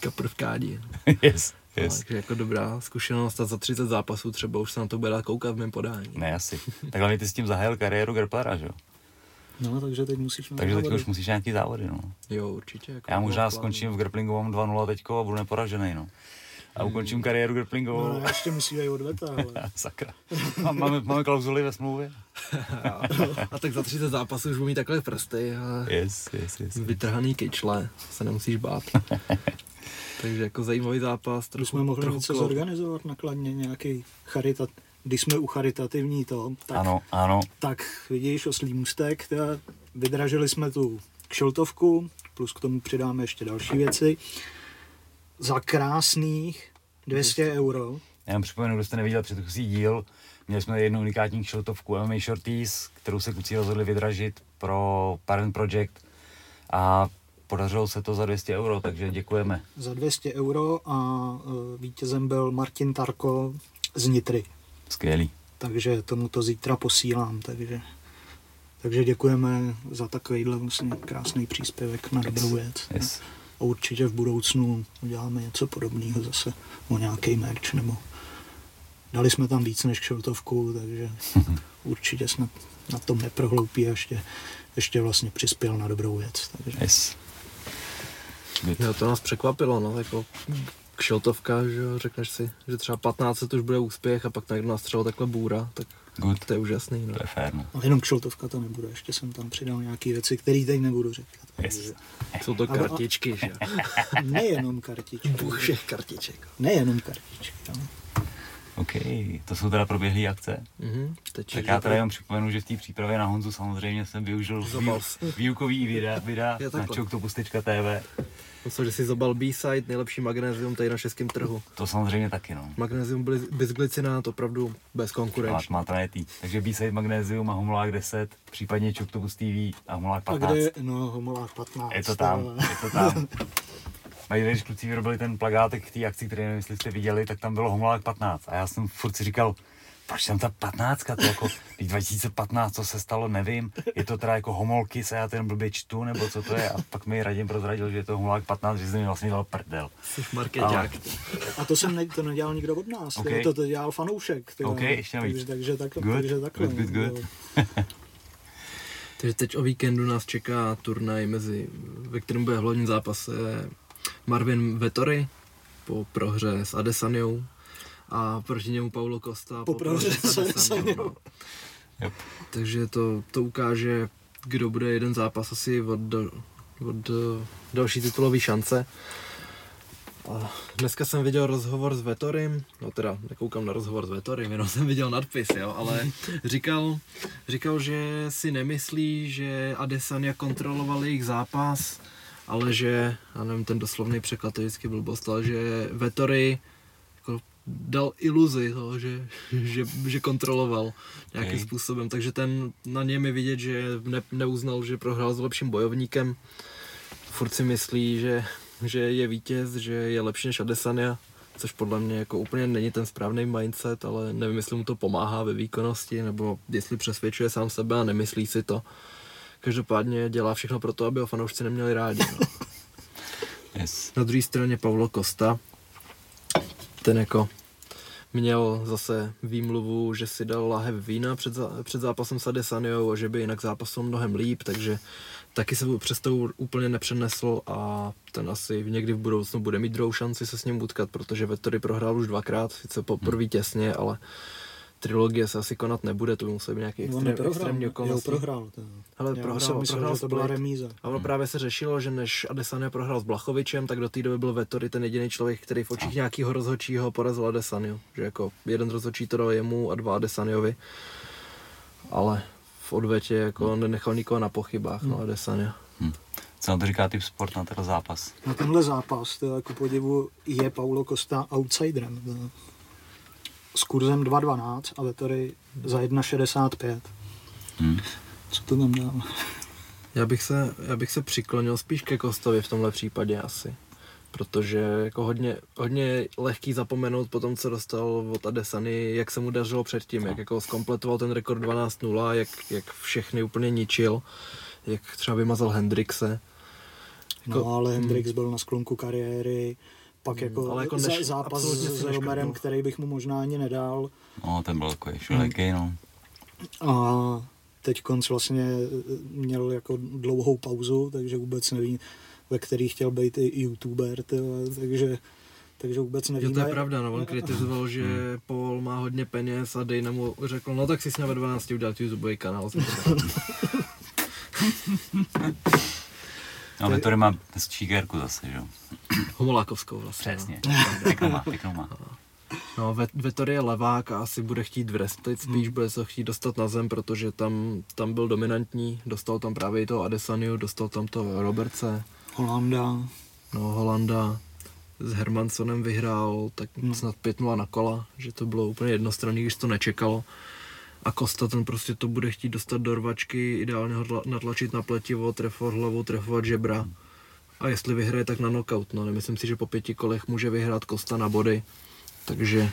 [SPEAKER 3] kapr v kádi.
[SPEAKER 1] yes,
[SPEAKER 3] No,
[SPEAKER 1] yes.
[SPEAKER 3] takže jako dobrá zkušenost a za 30 zápasů třeba už se na to bude dát koukat v mém podání.
[SPEAKER 1] Ne, asi. Tak hlavně ty s tím zahájil kariéru grapplera, že jo?
[SPEAKER 2] No, takže teď musíš
[SPEAKER 1] Takže teď už musíš nějaký závody, no.
[SPEAKER 3] Jo, určitě. Jako
[SPEAKER 1] Já možná skončím v grapplingu, mám 2-0 teďko a budu neporažený, no. A ukončím kariéru grapplingovou.
[SPEAKER 2] No, ještě musí být odveta, ale...
[SPEAKER 1] Sakra. Má- Máme, máme klauzuly ve smlouvě?
[SPEAKER 3] a tak za 30 zápasů už budu mít takhle prsty a
[SPEAKER 1] Yes, yes, yes.
[SPEAKER 3] vytrhaný kyčle, se nemusíš bát. Takže jako zajímavý zápas,
[SPEAKER 2] Když
[SPEAKER 3] trochu,
[SPEAKER 2] jsme mohli
[SPEAKER 3] trochu
[SPEAKER 2] něco
[SPEAKER 3] klop.
[SPEAKER 2] zorganizovat nakladně, nějaký charitat, když jsme u charitativní to, tak,
[SPEAKER 1] Ano, ano.
[SPEAKER 2] tak vidíš, oslý můstek, teda vydražili jsme tu kšeltovku, plus k tomu přidáme ještě další věci, za krásných 200 euro.
[SPEAKER 1] Já jenom připomenu, kdo jste neviděl předchozí díl, měli jsme jednu unikátní kšeltovku MMA Shorties, kterou se kluci rozhodli vydražit pro Parent Project a podařilo se to za 200 euro, takže děkujeme.
[SPEAKER 2] Za 200 euro a e, vítězem byl Martin Tarko z Nitry.
[SPEAKER 1] Skvělý.
[SPEAKER 2] takže tomu to zítra posílám, takže, takže děkujeme za takovýhle vlastně krásný příspěvek na dobrou věc.
[SPEAKER 1] Yes.
[SPEAKER 2] A určitě v budoucnu uděláme něco podobného zase o nějaký merch, nebo dali jsme tam víc než kšeltovku, takže určitě snad na tom neprohloupí a ještě, ještě vlastně přispěl na dobrou věc. Takže
[SPEAKER 1] Yes. Good.
[SPEAKER 3] Jo, to nás překvapilo, no, jako kšeltovka, že jo, řekneš si, že třeba 15 let už bude úspěch a pak najednou nastřelil takhle bůra, tak
[SPEAKER 1] Good.
[SPEAKER 3] to je úžasný, no.
[SPEAKER 1] To je fér, no.
[SPEAKER 2] ale jenom kšeltovka to nebude, ještě jsem tam přidal nějaké věci, které teď nebudu říkat.
[SPEAKER 1] Yes.
[SPEAKER 2] Takže
[SPEAKER 3] Jsou to kartičky, že jo.
[SPEAKER 2] nejenom kartičky.
[SPEAKER 3] Bůh všech kartiček.
[SPEAKER 2] Nejenom kartičky. No.
[SPEAKER 1] OK, to jsou teda proběhlé akce.
[SPEAKER 3] Mhm, teď
[SPEAKER 1] Tak já teda jenom připomenu, že v té přípravě na Honzu samozřejmě jsem využil výukový videa, videa na čoktopus.tv.
[SPEAKER 3] Myslím, že si zobal B-side, nejlepší magnézium tady na českém trhu.
[SPEAKER 1] To samozřejmě taky, no.
[SPEAKER 3] Magnézium blis- bisglycinát, opravdu bez
[SPEAKER 1] Má,
[SPEAKER 3] konkurenční.
[SPEAKER 1] má to najetý. Takže B-side Magnézium a Homolák 10, případně Čoktopus TV a Homolák
[SPEAKER 2] A
[SPEAKER 1] 15.
[SPEAKER 2] kde je, no, homolák 15.
[SPEAKER 1] Je to tam, je to tam. Mají, když kluci vyrobili ten plagátek k té akci, který nevím, jestli jste viděli, tak tam bylo Homolák 15. A já jsem furt si říkal, proč tam ta 15, to jako, teď 2015, co se stalo, nevím, je to teda jako homolky, se já ten blbě čtu, nebo co to je, a pak mi Radim prozradil, že je to Homolák 15, že jsem mi vlastně dal prdel.
[SPEAKER 3] Jsi markeťák.
[SPEAKER 2] A to jsem ne, to nedělal nikdo od nás,
[SPEAKER 1] Ok.
[SPEAKER 2] okay. to, to dělal fanoušek. ty
[SPEAKER 1] Ok,
[SPEAKER 2] vole.
[SPEAKER 1] ještě navíc.
[SPEAKER 2] takže, takže, takhle,
[SPEAKER 1] Good,
[SPEAKER 2] takže takhle.
[SPEAKER 1] good, good, good.
[SPEAKER 3] Takže teď o víkendu nás čeká turnaj, mezi, ve kterém bude v hlavním zápase Marvin Vettori po prohře s Adesanyou a proti němu Paulo Costa
[SPEAKER 2] Po prohře s Adesanyou.
[SPEAKER 1] Yep.
[SPEAKER 3] Takže to, to ukáže, kdo bude jeden zápas asi od, do, od eh, další titulové šance. A dneska jsem viděl rozhovor s Vettorim, no teda nekoukám na rozhovor s Vettorim, jenom jsem viděl nadpis, jo, ale říkal, říkal, že si nemyslí, že Adesanya kontroloval jejich zápas, ale že, já nevím, ten doslovný překlad to je vždycky blbost, ale že Vettori jako dal iluzi toho, že, že, že kontroloval nějakým
[SPEAKER 1] Ok.
[SPEAKER 3] způsobem, takže ten na něm je vidět, že ne, neuznal, že prohrál s lepším bojovníkem, furt si myslí, že, že je vítěz, že je lepší než Adesanya, což podle mě jako úplně není ten správný mindset, ale nevím, jestli mu to pomáhá ve výkonnosti, nebo jestli přesvědčuje sám sebe a nemyslí si to. Každopádně dělá všechno pro to, aby ho fanoušci neměli rádi. No.
[SPEAKER 1] Yes.
[SPEAKER 3] Na druhé straně Paulo Costa, ten jako měl zase výmluvu, že si dal lahev vína před, zá, před zápasem s Adesaniou a že by jinak zápasil mnohem líp, takže taky se přes to úplně nepřenesl a ten asi někdy v budoucnu bude mít druhou šanci se s ním utkat, protože Vettori prohrál už dvakrát, sice poprvé těsně, ale trilogie se asi konat nebude, to by musel být nějaký extrém,
[SPEAKER 2] neprohrál,
[SPEAKER 3] extrémní
[SPEAKER 2] jo,
[SPEAKER 3] okolnosti.
[SPEAKER 2] prohrál. To.
[SPEAKER 3] Ale
[SPEAKER 2] Já
[SPEAKER 3] prohrál,
[SPEAKER 2] jsem myslel,
[SPEAKER 3] prohrál
[SPEAKER 2] že to byla remíza.
[SPEAKER 3] A ono právě se řešilo, že než Adesanya prohrál s Blachovičem, tak do té doby byl Vettori ten jediný člověk, který v očích nějakého rozhodčího porazil Adesanyu. Že jako jeden rozhodčí to dal jemu a dva Adesanyovi. Ale v odvetě jako nenechal nikoho na pochybách, no Adesanya.
[SPEAKER 1] Co na to říká typ sport na ten zápas?
[SPEAKER 2] Na tenhle zápas, to jako podivu, je Paulo Costa outsiderem. To. S kurzem 2.12 a Vettori za 1.65.
[SPEAKER 1] Hm.
[SPEAKER 2] Co to tam dám?
[SPEAKER 3] Já bych se, já bych se přiklonil spíš ke Kostovi v tomhle případě asi. Protože jako hodně, hodně lehký zapomenout po tom, co dostal od Adesany, jak se mu dařilo předtím, jak jako skompletoval ten rekord 12-0, jak, jak všechny úplně ničil, jak třeba vymazal Hendrixe.
[SPEAKER 2] No
[SPEAKER 3] Jako-
[SPEAKER 2] ale Hendrix byl na sklonku kariéry, pak jako,
[SPEAKER 3] ale jako než-
[SPEAKER 2] zápas
[SPEAKER 3] si
[SPEAKER 2] s Romerem, který bych mu možná ani nedal.
[SPEAKER 1] No, ten byl takový šuleký, no.
[SPEAKER 2] A teď konc vlastně měl jako dlouhou pauzu, takže vůbec nevím, ve který chtěl být i youtuber, tyhle, takže, takže vůbec
[SPEAKER 3] Jo,
[SPEAKER 2] nevíme.
[SPEAKER 3] to je pravda, no, on kritizoval, že Paul má hodně peněz a Dana mu řekl, no tak si s ve 12 udělat YouTubeový kanál.
[SPEAKER 1] No, Vettori má šíkerku zase, že jo.
[SPEAKER 3] Homolákovskou vlastně. no.
[SPEAKER 1] Přesně. Pěknou má, pěknou má.
[SPEAKER 3] No, Vet- Vettori je levák a asi bude chtít wrestlit, spíš bude se chtít dostat na zem, protože tam, tam byl dominantní, dostal tam právě i toho Adesaniu, dostal tam toho Robertce,
[SPEAKER 2] Holanda,
[SPEAKER 3] no Holanda, s Hermansonem vyhrál tak
[SPEAKER 2] No.
[SPEAKER 3] snad 5 na kola, že to bylo úplně jednostranný, když to nečekalo. A Kosta ten prostě to bude chtít dostat do rvačky, ideálně ho tla- natlačit na pletivo, trefovat hlavu, trefovat žebra. A jestli vyhraje, tak na knockout. No, nemyslím si, že po pěti kolech může vyhrát Kosta na body. Takže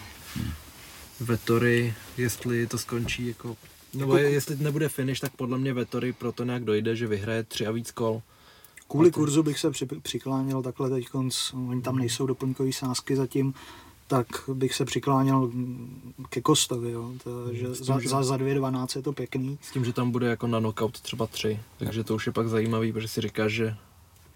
[SPEAKER 3] Vettori, jestli to skončí jako... Nebo
[SPEAKER 2] Jako-
[SPEAKER 3] jestli nebude finish, tak podle mě Vettori proto nějak dojde, že vyhraje tři a víc kol.
[SPEAKER 2] Kvůli kurzu bych se při, přikláněl takhle teď, oni tam nejsou doplňkové sázky zatím, tak bych se přikláněl ke Kostovi, jo. To, že
[SPEAKER 3] S tím,
[SPEAKER 2] za,
[SPEAKER 3] že-
[SPEAKER 2] za, za 2.12 je to pěkný.
[SPEAKER 3] S tím, že tam bude jako na knockout třeba tři, takže to už je pak zajímavý, protože si říkáš, že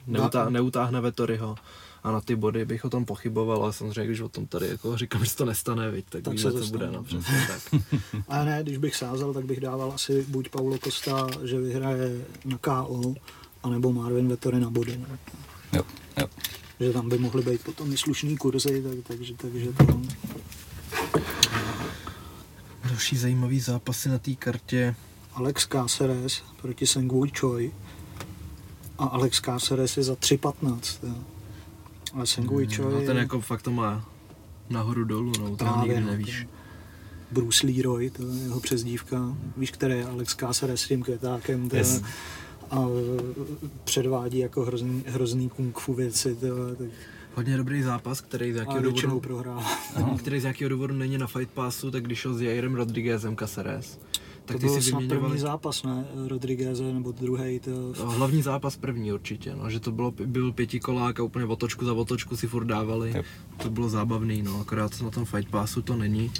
[SPEAKER 3] neutá, neutáhne Vettoriho a na ty body bych o tom pochyboval, ale samozřejmě, když o tom tady jako říkám, že se to nestane, viď, tak,
[SPEAKER 2] Tak
[SPEAKER 3] víme,
[SPEAKER 2] se to
[SPEAKER 3] co bude, no přesně tak.
[SPEAKER 2] Ale ne, když bych sázel, tak bych dával asi buď Paulo Costa, že vyhraje na KO, anebo Marvin Vettori na body. No.
[SPEAKER 1] Jo, jo.
[SPEAKER 2] Že tam by mohly být potom i slušný kurzy, tak, takže, takže to...
[SPEAKER 3] Další zajímavý zápasy na té kartě,
[SPEAKER 2] Alex Cáceres proti Sengwoo Choi a Alex Cáceres je za 3.15. jo. Ale Sengwoo Choi
[SPEAKER 3] no ten jako fakt to má nahoru dolů, no, to nikdy
[SPEAKER 2] no,
[SPEAKER 3] nevíš.
[SPEAKER 2] Bruce Leroy, to je jeho přezdívka. Víš, který je Alex Cáceres s tím květákem. To
[SPEAKER 1] Yes.
[SPEAKER 2] A e, předvádí jako hrozný, hrozný kung fu věci. To, tak,
[SPEAKER 3] Hodně dobrý zápas, který z
[SPEAKER 2] většinou
[SPEAKER 3] důvodu,
[SPEAKER 2] prohrává.
[SPEAKER 3] který z nějakého důvodu není na Fight Passu, tak když šel s Jairem Rodriguezem Caceres, tak
[SPEAKER 2] to
[SPEAKER 3] ty
[SPEAKER 2] byl
[SPEAKER 3] si
[SPEAKER 2] snad první
[SPEAKER 3] vyměňovali
[SPEAKER 2] zápas, ne? Rodriguez nebo druhý. To...
[SPEAKER 3] No, hlavní zápas první určitě, no, že to bylo, byl pětikolák a úplně otočku za otočku si furt dávali.
[SPEAKER 1] Yep.
[SPEAKER 3] To bylo zábavný, no, akorát na tom Fight Passu to není.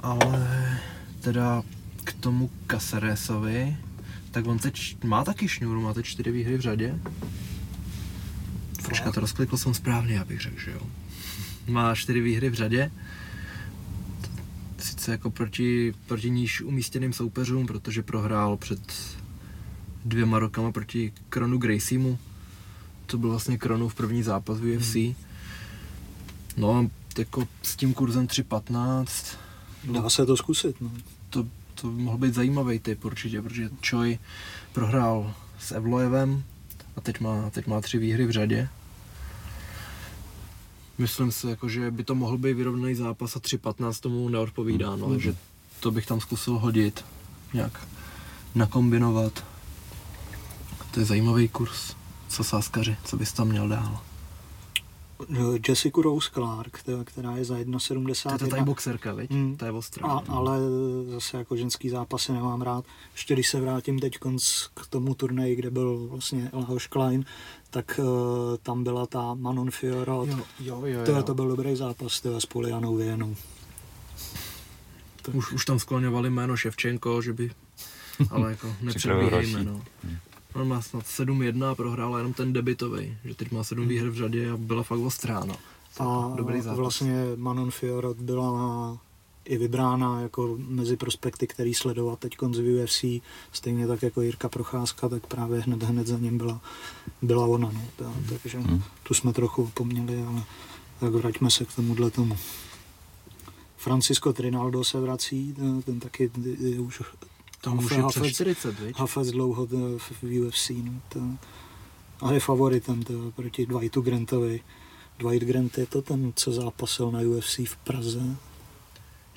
[SPEAKER 3] Ale teda k tomu Caceresovi, tak on teď má taky šňůru, má teď čtyři výhry v řadě. Počkat, to rozklikl jsem správně, abych řekl, že jo. Má čtyři výhry v řadě. Sice jako proti, proti níž umístěným soupeřům, protože prohrál před dvěma rokama proti Kronu Graciemu. To byl vlastně Kronův první zápas v UFC. No a jako s tím kurzem 3.15
[SPEAKER 2] Dá se to zkusit. No.
[SPEAKER 3] To, by mohl být zajímavý typ určitě, protože Choi prohrál s Evloevem a teď má, teď má tři výhry v řadě. Myslím si, jako, že by to mohl být vyrovnaný zápas a 3.15 tomu neodpovídá, no, takže to bych tam zkusil hodit, nějak nakombinovat. To je zajímavý kurz. Co sáskaři, co bys tam měl dál?
[SPEAKER 2] Jessica Rose Clark, která je za
[SPEAKER 3] To je ta
[SPEAKER 2] 1,71.
[SPEAKER 3] tady boxerka, viď?
[SPEAKER 2] Hmm.
[SPEAKER 3] To je ostrá.
[SPEAKER 2] A, ale zase jako ženský zápasy nemám rád. Ještě když se vrátím teď k tomu turnaji, kde byl vlastně Lahoš Klein, tak uh, tam byla ta Manon Fiorot.
[SPEAKER 3] jo, jo, jo,
[SPEAKER 2] To,
[SPEAKER 3] jo.
[SPEAKER 2] to byl dobrý zápas tyhle, s Polianou Vienou. tak
[SPEAKER 3] Už, už tam skloňovali jméno Ševčenko, že by, ale jako nepředbíhejme,
[SPEAKER 1] další.
[SPEAKER 3] no. On má snad 7-1 a prohrála jenom ten debitový, že teď má 7 výher v řadě a byla fakt ostrá, no.
[SPEAKER 2] a
[SPEAKER 3] Dobrý zápas.
[SPEAKER 2] vlastně Manon Fiorot byla i vybrána jako mezi prospekty, který sledovat teď z UFC, stejně tak jako Jirka Procházka, tak právě hned, hned za ním byla, byla ona. No. Ta, takže
[SPEAKER 1] Hmm.
[SPEAKER 2] tu jsme trochu opomněli, ale tak vraťme se k tomuhle tomu. Francisco Trinaldo se vrací, ten, ten taky je už
[SPEAKER 3] Tam už
[SPEAKER 2] Hafe-
[SPEAKER 3] je přes
[SPEAKER 2] Hafec-
[SPEAKER 3] 40, viď?
[SPEAKER 2] Hafec dlouho v UFC. No, to, a je favoritem to, proti Dwightu Grantovi. Dwight Grant je to ten, co zápasil na UFC v Praze.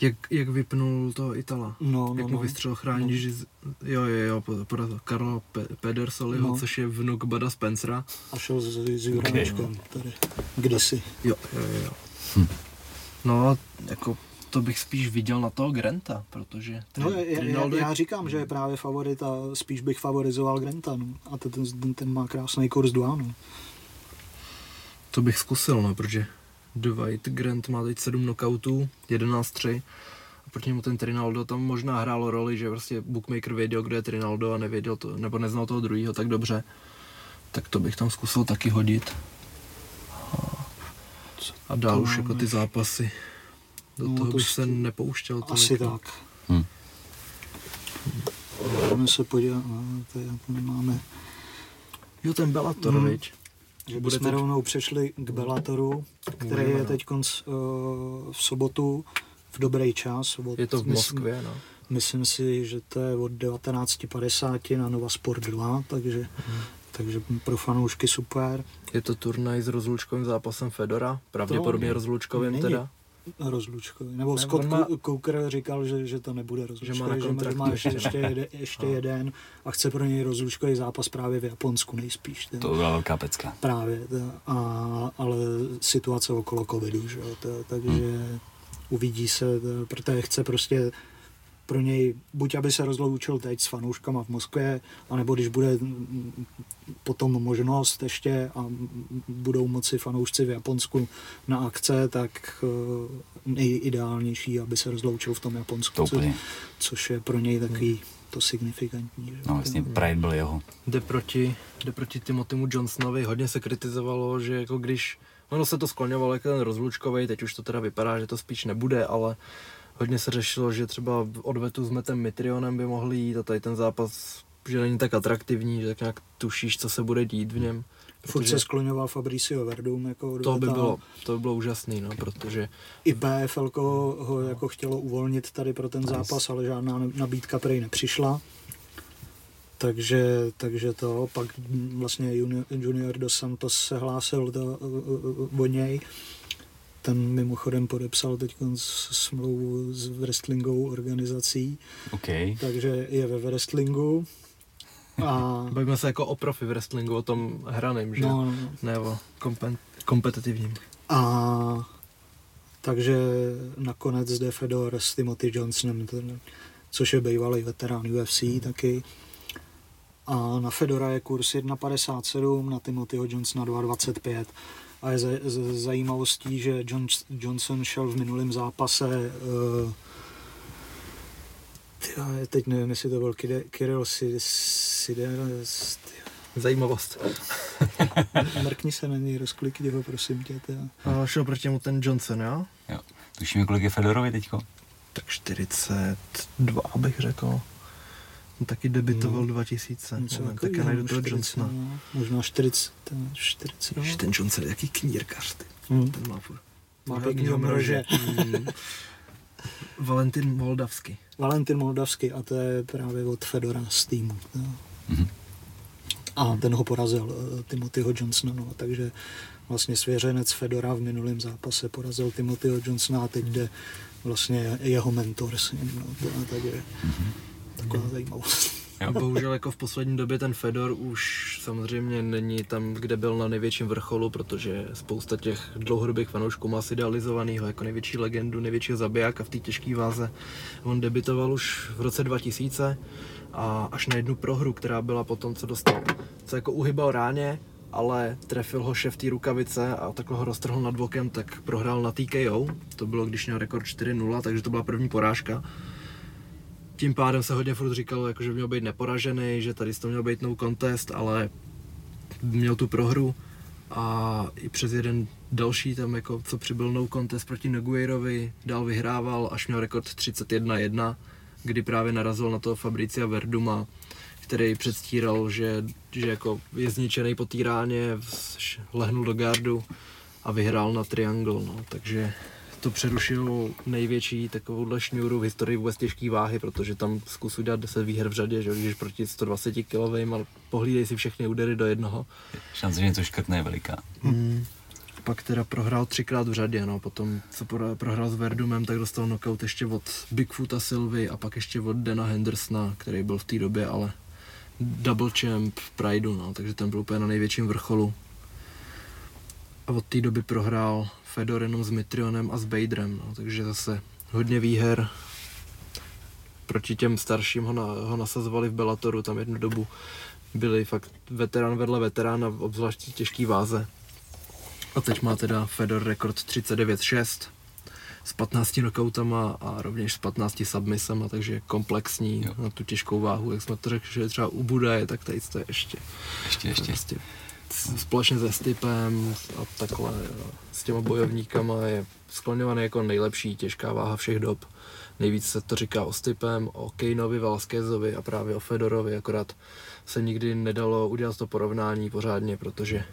[SPEAKER 3] Jak, jak vypnul toho Itala?
[SPEAKER 2] No,
[SPEAKER 3] jak
[SPEAKER 2] no,
[SPEAKER 3] mu
[SPEAKER 2] no.
[SPEAKER 3] vystřel chrání,
[SPEAKER 2] No.
[SPEAKER 3] že z- jo, jo, jo, porazil Karla Pe- Pedersoliho,
[SPEAKER 2] No.
[SPEAKER 3] což je vnuk Bada Spencera.
[SPEAKER 2] A šel s, s Juráčkem tady. Kdysi.
[SPEAKER 3] Jo, jo, jo.
[SPEAKER 1] Hm.
[SPEAKER 3] No, jako to bych spíš viděl na toho Granta, protože
[SPEAKER 2] No, já, já,
[SPEAKER 3] je-
[SPEAKER 2] já říkám, že je právě favorit a spíš bych favorizoval Granta. No. A ten, ten, ten má krásný kurz 2. No.
[SPEAKER 3] To bych zkusil, no, protože Dwight Grant má teď 7 knockoutů, 11-3. A proti němu ten Trinaldo tam možná hrálo roli, že prostě bookmaker věděl, kdo je Trinaldo a nevěděl to, nebo neznal toho druhého tak dobře. Tak to bych tam zkusil taky hodit. A- dál už jako ty zápasy. Do
[SPEAKER 2] No,
[SPEAKER 3] toho
[SPEAKER 2] to
[SPEAKER 3] bych se nepouštěl. tolik,
[SPEAKER 2] Asi
[SPEAKER 3] no.
[SPEAKER 2] tak.
[SPEAKER 1] Hm.
[SPEAKER 2] Jdeme se podívat, no, tady máme,
[SPEAKER 3] Jo, ten Bellator,
[SPEAKER 2] Mm.
[SPEAKER 3] viď?
[SPEAKER 2] že
[SPEAKER 3] Bude
[SPEAKER 2] bychom
[SPEAKER 3] teď-
[SPEAKER 2] rovnou přešli k Bellatoru, který
[SPEAKER 3] Můžeme,
[SPEAKER 2] je
[SPEAKER 3] no.
[SPEAKER 2] teď uh, v sobotu v dobrý čas. Od,
[SPEAKER 3] Je to v
[SPEAKER 2] myslím-
[SPEAKER 3] Moskvě, no.
[SPEAKER 2] Myslím si, že to je od 19.50 na Nova Sport 2, takže,
[SPEAKER 3] Mhm.
[SPEAKER 2] takže pro fanoušky super.
[SPEAKER 3] Je to turnaj s rozlučkovým zápasem Fedora, pravděpodobně
[SPEAKER 2] To
[SPEAKER 3] rozlučkovým
[SPEAKER 2] není
[SPEAKER 3] teda.
[SPEAKER 2] Rozlučkový. Nebo
[SPEAKER 3] Ne,
[SPEAKER 2] Scott
[SPEAKER 3] má-.
[SPEAKER 2] Coker říkal, že, že to nebude rozlučkový,
[SPEAKER 3] Že má
[SPEAKER 2] že, má, ještě,
[SPEAKER 3] ještě,
[SPEAKER 2] ještě,
[SPEAKER 3] no.
[SPEAKER 2] jede, ještě
[SPEAKER 3] No.
[SPEAKER 2] jeden a chce pro něj rozlučkový zápas právě v Japonsku nejspíš. Ten.
[SPEAKER 1] To byla velká pecka.
[SPEAKER 2] Právě, to, a, ale situace okolo covidu, že jo, to, takže uvidí se, to, protože chce prostě pro něj, buď aby se rozloučil teď s fanouškama v Moskvě, anebo když bude potom možnost ještě a budou moci fanoušci v Japonsku na akce, tak eh, nejideálnější, aby se rozloučil v tom Japonsku,
[SPEAKER 1] To
[SPEAKER 2] co,
[SPEAKER 1] úplně.
[SPEAKER 2] což je pro něj takový to signifikantní. Že?
[SPEAKER 1] No vlastně Pride byl jeho.
[SPEAKER 3] Jde proti, jde proti Timothymu Johnsonovi, hodně se kritizovalo, že jako když, ono se to skloňovalo jako ten rozlučkový, teď už to teda vypadá, že to spíš nebude, ale hodně se řešilo, že třeba odvetu s Metem Mitrionem by mohli jít a tady ten zápas, že není tak atraktivní, že tak nějak tušíš, co se bude dít v něm.
[SPEAKER 2] Furt se skloňoval Fabricio Verdum jako
[SPEAKER 3] to by bylo, to by bylo úžasný, no, protože
[SPEAKER 2] I PFL ho jako chtělo uvolnit tady pro ten zápas, ale žádná nabídka prej nepřišla. Takže, takže to, pak vlastně junior, junior dos Santos se hlásil do, o něj. Ten mimochodem podepsal teď smlouvu s wrestlingovou organizací,
[SPEAKER 1] OK.
[SPEAKER 2] takže je ve wrestlingu. A,
[SPEAKER 3] bavíme se jako o profi wrestlingu, o tom hraném, že?
[SPEAKER 2] no, no,
[SPEAKER 3] Ne o kompen, kompetitivním.
[SPEAKER 2] A takže nakonec jde Fedor s Timothy Johnsonem, ten, což je bývalý veterán UFC mm. taky. A na Fedora je kurz 1,57, na Timothyho Johnsona 2,25. A je z, z, zajímavostí, že John, Johnson šel v minulém zápase uh, tyjo, teď nevím, jestli to byl Kide- Kirill Sideres,
[SPEAKER 3] Zajímavost.
[SPEAKER 2] mrkni se na něj, rozklikni ho, prosím tě. Tyjo.
[SPEAKER 3] A šel proti němu ten Johnson, jo?
[SPEAKER 1] Jo. Tušíme, kolik je Fedorovi teďko?
[SPEAKER 3] Tak 42 bych řekl. On taky debitoval
[SPEAKER 2] No.
[SPEAKER 3] 2000.
[SPEAKER 2] Něco takového,
[SPEAKER 3] já najdu toho
[SPEAKER 2] 40,
[SPEAKER 3] Johnsona.
[SPEAKER 2] no. Možná 40. 40
[SPEAKER 3] Ježiš, ten Johnson je jaký knírkař, ty.
[SPEAKER 2] Hmm.
[SPEAKER 3] Ten má furt.
[SPEAKER 2] Má pěknýho mrože.
[SPEAKER 3] Mm. Valentin Moldavský.
[SPEAKER 2] Valentin Moldavský a to je právě od Fedora z týmu. Jo.
[SPEAKER 1] Mhm.
[SPEAKER 2] A ten ho porazil, eh, Timothyho Johnsona, no, takže vlastně svěřenec Fedora v minulém zápase porazil Timothyho Johnsona a teď jde vlastně jeho mentor s ním, no, to, a takže taková zajímavost.
[SPEAKER 3] A bohužel jako v poslední době ten Fedor už samozřejmě není tam, kde byl na největším vrcholu, protože spousta těch dlouhodobých fanoušků má si idealizovanýho jako největší legendu, největšího zabijáka v té těžké váze. On debitoval už v roce 2000 a až na jednu prohru, která byla potom, co dostal, co jako uhybal ráně ale trefil ho šef té rukavice a takhle ho roztrhl nad bokem, tak prohrál na TKO. To bylo, když měl rekord 4-0, takže to byla první porážka. Tím pádem se hodně furt říkalo, jako, že měl být neporažený, že tady to měl být no contest, ale měl tu prohru a i přes jeden další tam jako, co přibyl no contest proti Nogueirovi, dál vyhrával, až měl rekord 31-1, kdy právě narazil na toho Fabricia Verduma, který předstíral, že, že jako je zničený po té ráně, lehnul do gardu a vyhrál na triangle, no. takže to přerušilo největší takovouhle šňůru v historii vůbec těžké váhy, protože tam zkus udělat 10 výher v řadě, že když proti 120 kilovým, ale pohlídej si všechny údery do jednoho.
[SPEAKER 1] Šance, že něco škrtne je veliká.
[SPEAKER 3] Hmm. Pak teda prohrál třikrát v řadě, no. potom co prohrál s Verdumem, tak dostal knockout ještě od Bigfoota Silvy a pak ještě od Dana Hendersona, který byl v té době ale double champ v Prideu, no, takže ten byl úplně na největším vrcholu. A od té doby prohrál Fedor jenom s Mitrionem a s Baderem, no, takže zase hodně výher. Proti těm starším ho, na, ho nasazovali v Bellatoru, tam jednu dobu byli fakt veterán vedle veterána, obzvlášť těžký váze. A teď má teda Fedor rekord 39-6 s 15 knockoutama a rovněž s 15 submisama, takže komplexní jo. na tu těžkou váhu, jak jsme to řekli, že třeba u Budaje, tak tady to je ještě.
[SPEAKER 1] Ještě, ještě.
[SPEAKER 3] Prostě společně se Stipem a takhle s těma bojovníkama je skloňovaný jako nejlepší těžká váha všech dob. Nejvíc se to říká o Stipem, o Kejnovi, Valskézovi a právě o Fedorovi, akorát se nikdy nedalo udělat to porovnání pořádně, protože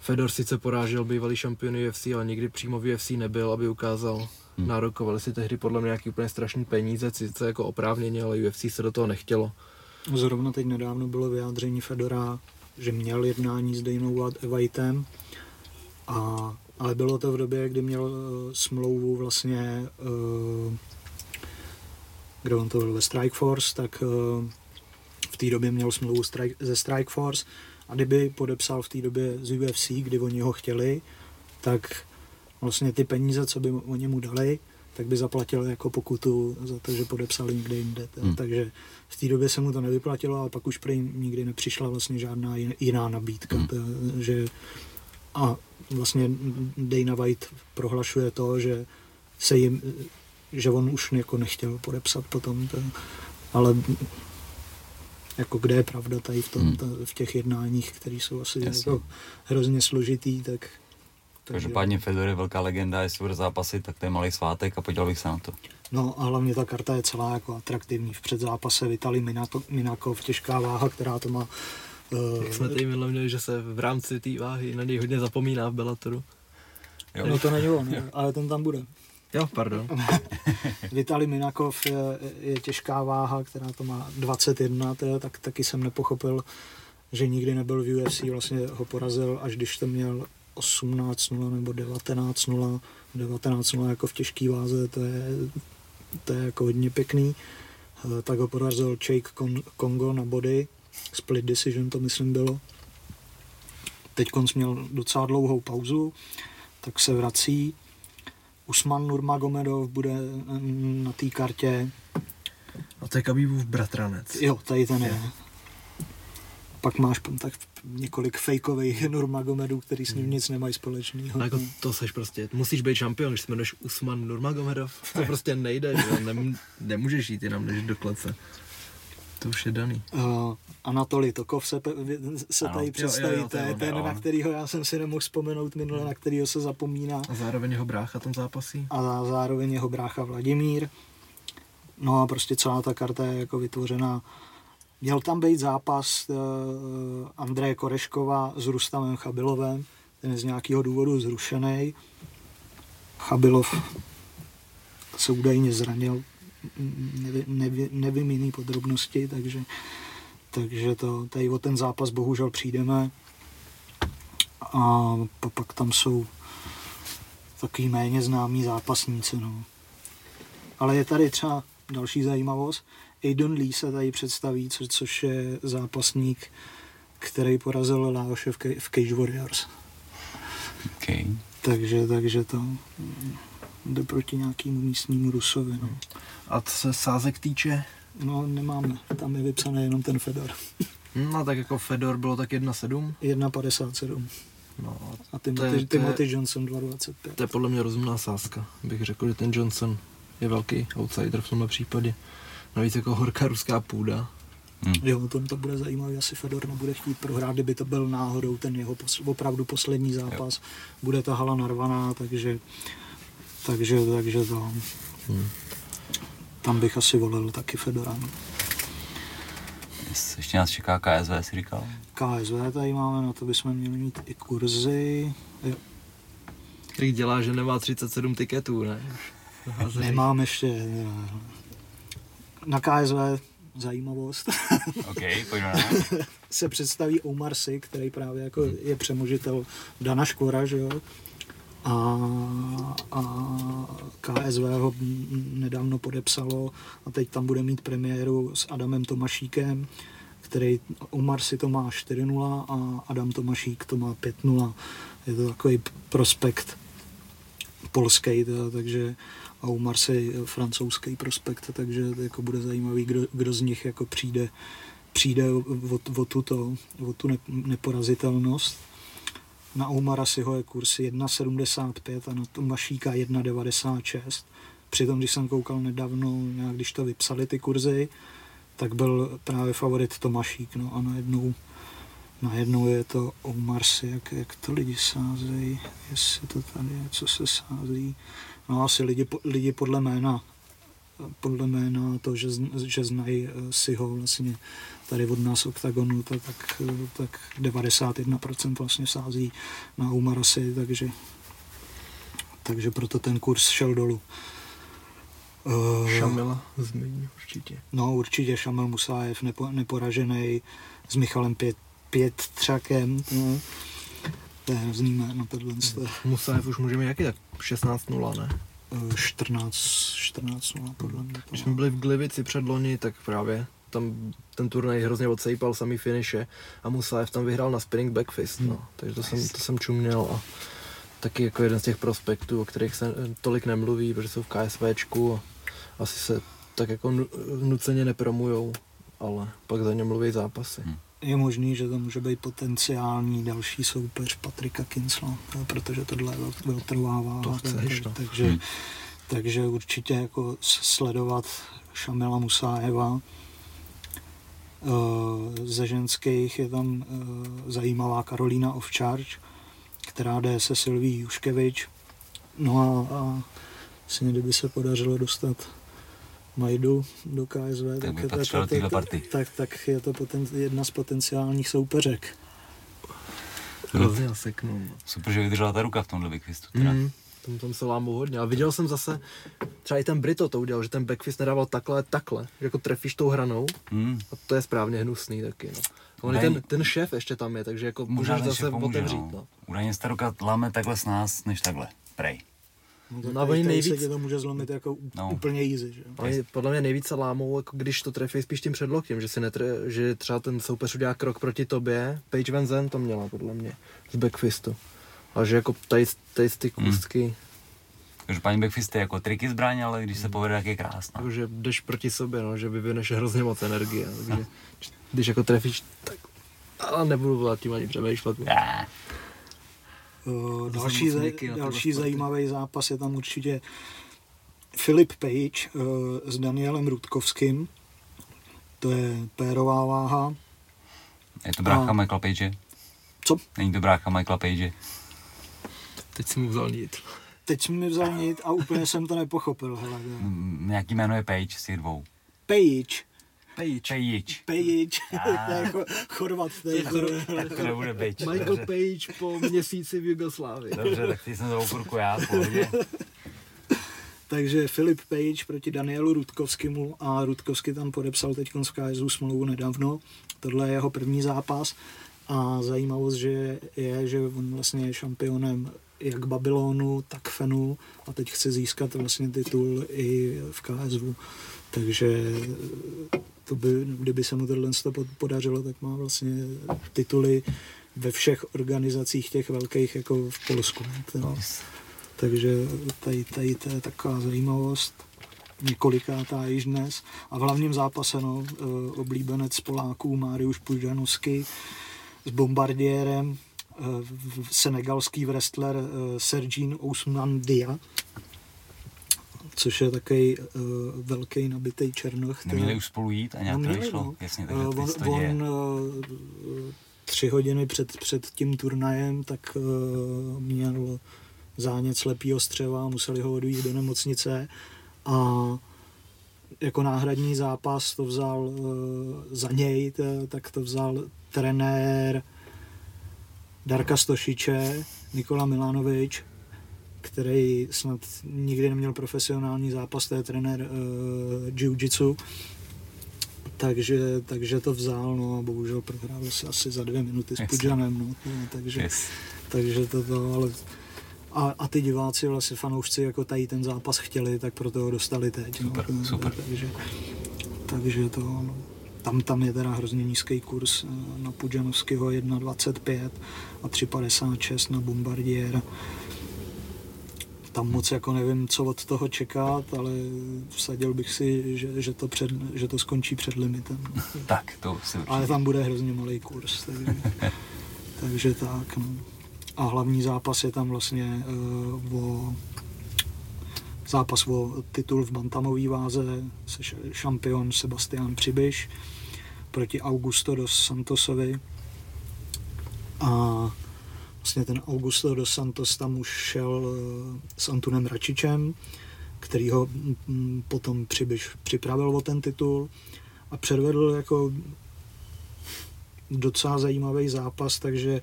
[SPEAKER 3] Fedor sice porážel bývalý šampion UFC, ale nikdy přímo v UFC nebyl, aby ukázal. Hmm. Nárokovali si tehdy podle mě nějaký úplně strašný peníze, sice jako oprávněně, ale UFC se do toho nechtělo.
[SPEAKER 2] Zrovna teď nedávno bylo vyjádření Fedora, že měl jednání s Dejnou Whiteem, a, ale bylo to v době, kdy měl uh, smlouvu vlastně, uh, kde on to byl ve Strike Force, tak uh, v té době měl smlouvu strike, ze Strike Force. A kdyby podepsal v té době z UFC, kdy oni ho chtěli, tak vlastně ty peníze, co by oni mu dali, tak by zaplatil jako pokutu za to, že podepsali někde jinde. Hmm. Takže v té době se mu to nevyplatilo, ale pak už prý nikdy nepřišla vlastně žádná jiná nabídka. Hmm. To, že, a vlastně Dana White prohlašuje to, že se jim, že on už jako nechtěl podepsat potom, to, ale jako kde je pravda tady v, tom, hmm. ta, v těch jednáních, které jsou asi jako hrozně složitý, tak...
[SPEAKER 1] Každopádně Fedor je velká legenda, jestli bude zápasit, tak to je malý svátek a podíval bych se na to.
[SPEAKER 2] No a hlavně ta karta je celá jako atraktivní. V předzápase Vitali Minakov, těžká váha, která to má
[SPEAKER 3] Uh, Jak jsme tady minule měli, že se v rámci té váhy na něj hodně zapomíná v Bellatoru.
[SPEAKER 2] Jo. No to není on, ale ten tam bude.
[SPEAKER 3] Jo, pardon.
[SPEAKER 2] Vitali Minakov je, je těžká váha, která to má 21, je, tak taky jsem nepochopil, že nikdy nebyl v UFC, vlastně ho porazil, až když to měl 18-0 nebo 19-0, 19-0 jako v těžké váze, to je, to je jako hodně pěkný. Eh, tak ho porazil Jake Kongo na body, split decision to myslím bylo. Teď měl docela dlouhou pauzu, tak se vrací, Usman Nurmagomedov bude mm, na té kartě.
[SPEAKER 3] A to je Kabibův bratranec.
[SPEAKER 2] Jo, tady ten je. je. Pak máš tak několik fejkových Nurmagomedů, který s ním hmm. nic nemají společného.
[SPEAKER 3] Jako to seš prostě, musíš být šampion, když se jmenuješ Usman Nurmagomedov. To prostě nejde, že? Nem, nemůžeš jít jenom než do klece. To už je daný.
[SPEAKER 2] Uh, Anatoli Tokov se, se tady představí, to je ten, na kterýho já jsem si nemohl vzpomenout minule, na kterýho se zapomíná.
[SPEAKER 3] A zároveň jeho brácha tam zápasí.
[SPEAKER 2] A zároveň jeho brácha Vladimír. No a prostě celá ta karta je jako vytvořená. Měl tam být zápas uh, Andreje Koreškova s Rustavem Chabilovem, ten je z nějakého důvodu zrušený. Chabilov se údajně zranil, nevy, nevy, nevím jiný podrobnosti, takže, takže to, tady o ten zápas bohužel přijdeme. A pak tam jsou takový méně známí zápasníci. No. Ale je tady třeba další zajímavost. Aiden Lee se tady představí, co, což je zápasník, který porazil Laoše v, v Cage Warriors.
[SPEAKER 1] Okay.
[SPEAKER 2] Takže, takže to jde proti nějakému místnímu Rusovi. No.
[SPEAKER 3] A co se sázek týče?
[SPEAKER 2] No nemáme, tam je vypsaný jenom ten Fedor.
[SPEAKER 3] No tak jako Fedor bylo tak 1,7.
[SPEAKER 2] 1,57
[SPEAKER 3] No,
[SPEAKER 2] a Timothy,
[SPEAKER 3] to je-
[SPEAKER 2] Timothy Johnson 2,25.
[SPEAKER 3] to je podle mě rozumná sázka. Bych řekl, že ten Johnson je velký outsider v tomhle případě. Navíc jako horká ruská půda.
[SPEAKER 2] Jo, to, to bude zajímavé, asi Fedor nebude chtít prohrát, kdyby to byl náhodou ten jeho pos, opravdu poslední zápas. Bude ta hala narvaná, takže, takže, takže to,
[SPEAKER 3] Hmm.
[SPEAKER 2] tam bych asi volil taky Fedora. no.
[SPEAKER 1] Ještě nás čeká KSV, si říkal.
[SPEAKER 2] KSV tady máme, na to bychom měli mít i kurzy. Jo,
[SPEAKER 3] Který dělá, že nemá 37 tiketů, ne?
[SPEAKER 2] Nemám ještě. ne. Na KSV zajímavost.
[SPEAKER 1] OK, pojďme na to.
[SPEAKER 2] se představí Omar Sy, který právě jako je přemožitel Dana Škora, že jo? A, a KSV ho nedávno podepsalo a teď tam bude mít premiéru s Adamem Tomašíkem, který Omar Sy to má 4-0 a Adam Tomašík to má 5-0. Je to takový prospekt polský, teda, takže a Omar Sy francouzský prospekt, takže jako bude zajímavý, kdo, kdo z nich jako přijde přijde o, o, o, tuto, o tu ne, neporazitelnost. Na Omara si ho je kurz 1,75 a na Tomašíka 1,96. Přitom, když jsem koukal nedávno, nějak když to vypsali ty kurzy, tak byl právě favorit Tomašík. No a najednou, najednou je to Omar si, jak, jak to lidi sázejí, jestli to tady je, co se sází. No asi lidi, lidi podle jména podle jména to, že, že znají eh, si ho vlastně tady od nás oktagonu, tak, tak, eh, tak 91% vlastně sází na Umarasy, takže, takže proto ten kurz šel dolů. Eh,
[SPEAKER 3] Šamila zmiň určitě.
[SPEAKER 2] No určitě Šamil Musájev nepo, neporažený s Michalem pět, pět třakem. No. To je hrozný jméno tohle. to je,
[SPEAKER 3] Musajev už můžeme jaký tak 16-0, ne?
[SPEAKER 2] eh, 14, 14 no, podle mě.
[SPEAKER 3] Když jsme byli v Glivici před loni, tak právě tam ten turnaj hrozně odsejpal samý finiše a Musajev tam vyhrál na spinning backfist, no. Takže to jsem, to jsem čuměl a taky jako jeden z těch prospektů, o kterých se eh, tolik nemluví, protože jsou v KSVčku a asi se tak jako nu- nuceně nepromujou, ale pak za ně mluví zápasy.
[SPEAKER 1] Hmm.
[SPEAKER 2] Je možný, že to může být potenciální další soupeř Patrika Kinsla, protože tohle váha.
[SPEAKER 3] To chceš, no.
[SPEAKER 2] takže,
[SPEAKER 1] Hmm.
[SPEAKER 2] takže určitě jako sledovat Šamila Musájeva. Eh, Ze ženských je tam eh, zajímavá Karolína Ovčarč, která jde se Silví Juškevič. No a, a vlastně, kdyby se podařilo dostat Majdu do KSV,
[SPEAKER 1] Tak do téhle
[SPEAKER 2] tak-
[SPEAKER 1] party.
[SPEAKER 2] tak, tak je to poten, jedna z potenciálních soupeřek.
[SPEAKER 3] Hrozně naseknul. no.
[SPEAKER 1] Super, že vydržela ta ruka v tomhle backfistu. Teda.
[SPEAKER 3] Mm, tam, tam se lámou hodně. A viděl jsem zase, třeba i ten Brito to udělal, že ten backfist nedával takhle, takhle. Že jako trefíš tou hranou
[SPEAKER 1] Hmm.
[SPEAKER 3] a to je správně hnusný taky, no. A on ten, ten šéf ještě tam je, takže jako
[SPEAKER 1] Možná
[SPEAKER 3] můžeš zase
[SPEAKER 1] pomůže,
[SPEAKER 3] otevřít,
[SPEAKER 1] no.
[SPEAKER 3] no.
[SPEAKER 1] Údajně ta ruka láme takhle s nás, než takhle. Prej.
[SPEAKER 2] No,
[SPEAKER 3] No oni nejvíc-
[SPEAKER 2] se to může zlomit jako
[SPEAKER 1] No.
[SPEAKER 2] úplně easy, že?
[SPEAKER 3] Oni podle mě nejvíce lámou, jako když to trefí spíš tím předloktím, že si netre, že třeba ten soupeř udělá krok proti tobě. Paige Van Zandt to měla podle mě z backfistu. A že jako tady, tady ty
[SPEAKER 1] Hmm.
[SPEAKER 3] kůstky,
[SPEAKER 1] Takže paní backfist je jako triky zbraň, ale když se povede, tak je krásná.
[SPEAKER 3] jako že jdeš proti sobě, no, že vyvineš hrozně moc energie. Takže když jako trefíš, tak ale nebudu volat tím ani přemýšlet.
[SPEAKER 1] Yeah.
[SPEAKER 2] Uh,
[SPEAKER 3] To
[SPEAKER 2] další
[SPEAKER 3] jsem moc
[SPEAKER 2] za,
[SPEAKER 3] měkký na tyhle
[SPEAKER 2] další
[SPEAKER 3] sporty.
[SPEAKER 2] zajímavý zápas je tam určitě Filip Page uh, s Danielem Rudkovským. To je pérová váha.
[SPEAKER 1] Je to brácha
[SPEAKER 2] A-
[SPEAKER 1] Michaela Page?
[SPEAKER 2] Co?
[SPEAKER 1] Není to brácha Michaela Page?
[SPEAKER 3] Teď si mu vzal nit.
[SPEAKER 2] Teď jsi mi vzal nit a úplně jsem to nepochopil. Hele,
[SPEAKER 1] Nějaký jméno je Page z těch dvou.
[SPEAKER 2] Page.
[SPEAKER 3] Page.
[SPEAKER 1] Page.
[SPEAKER 2] Page. To je jako chorvat. To je
[SPEAKER 3] To.
[SPEAKER 1] Tak to nebude Page.
[SPEAKER 3] Michael
[SPEAKER 1] Dobře,
[SPEAKER 3] Page po měsíci v Jugoslávii.
[SPEAKER 1] Dobře tak ty jsem za okurku já, pohodě.
[SPEAKER 2] Takže Filip Page proti Danielu Rudkovskému a Rudkovský tam podepsal teď z KSU smlouvu nedávno. Tohle je jeho první zápas a zajímavost že je, že on vlastně je šampionem jak Babylonu, tak Fenu a teď chce získat vlastně titul i v KSU. Takže to by, kdyby se mu tohle to pod- podařilo, tak má vlastně tituly ve všech organizacích těch velkých jako v Polsku. To, takže tady, tady to je taková zajímavost. několikátá již dnes. A v hlavním zápase no, eh, oblíbenec Poláků Mariusz Pujanovský s bombardiérem, eh, senegalský wrestler Sergin Ousmane Dia, což je takový uh, velký nabitý černoch.
[SPEAKER 1] Neměli už spolu jít a nějak
[SPEAKER 2] no,
[SPEAKER 1] to vyšlo?
[SPEAKER 2] No.
[SPEAKER 1] Jasně,
[SPEAKER 2] uh, on, on uh, tři hodiny před, před tím turnajem, tak uh, měl zánět slepýho střeva, museli ho odvíjet do nemocnice a jako náhradní zápas to vzal uh, za něj, t, tak to vzal trenér Darka Stošiče, Nikola Milanovič, který snad nikdy neměl profesionální zápas, to je trenér uh, jiu-jitsu, takže, takže to vzal, no a bohužel prohrál se asi za dvě minuty s Pudžanem, no, takže, yes. takže to, to ale a, a ty diváci, vlastně fanoušci, jako tady ten zápas chtěli, tak proto ho dostali teď.
[SPEAKER 1] Super, no, super.
[SPEAKER 2] Takže, takže to, no, tam, tam je teda hrozně nízký kurz eh, na Pudžanovského 1,25 a 3,56 na Bombardiera tam moc jako nevím, co od toho čekat, ale vsadil bych si, že, že, to, před, že to skončí před limitem.
[SPEAKER 1] tak, to si určitě.
[SPEAKER 2] Ale tam bude hrozně malý kurz, takže, takže tak. No. A hlavní zápas je tam vlastně uh, o zápas o titul v bantamové váze, se šampion Sebastian Přibyš proti Augusto dos Santosovi. A vlastně ten Augusto dos Santos tam už šel eh, s Antunem Račičem, který ho mm, potom přibyš, připravil o ten titul a předvedl jako docela zajímavý zápas, takže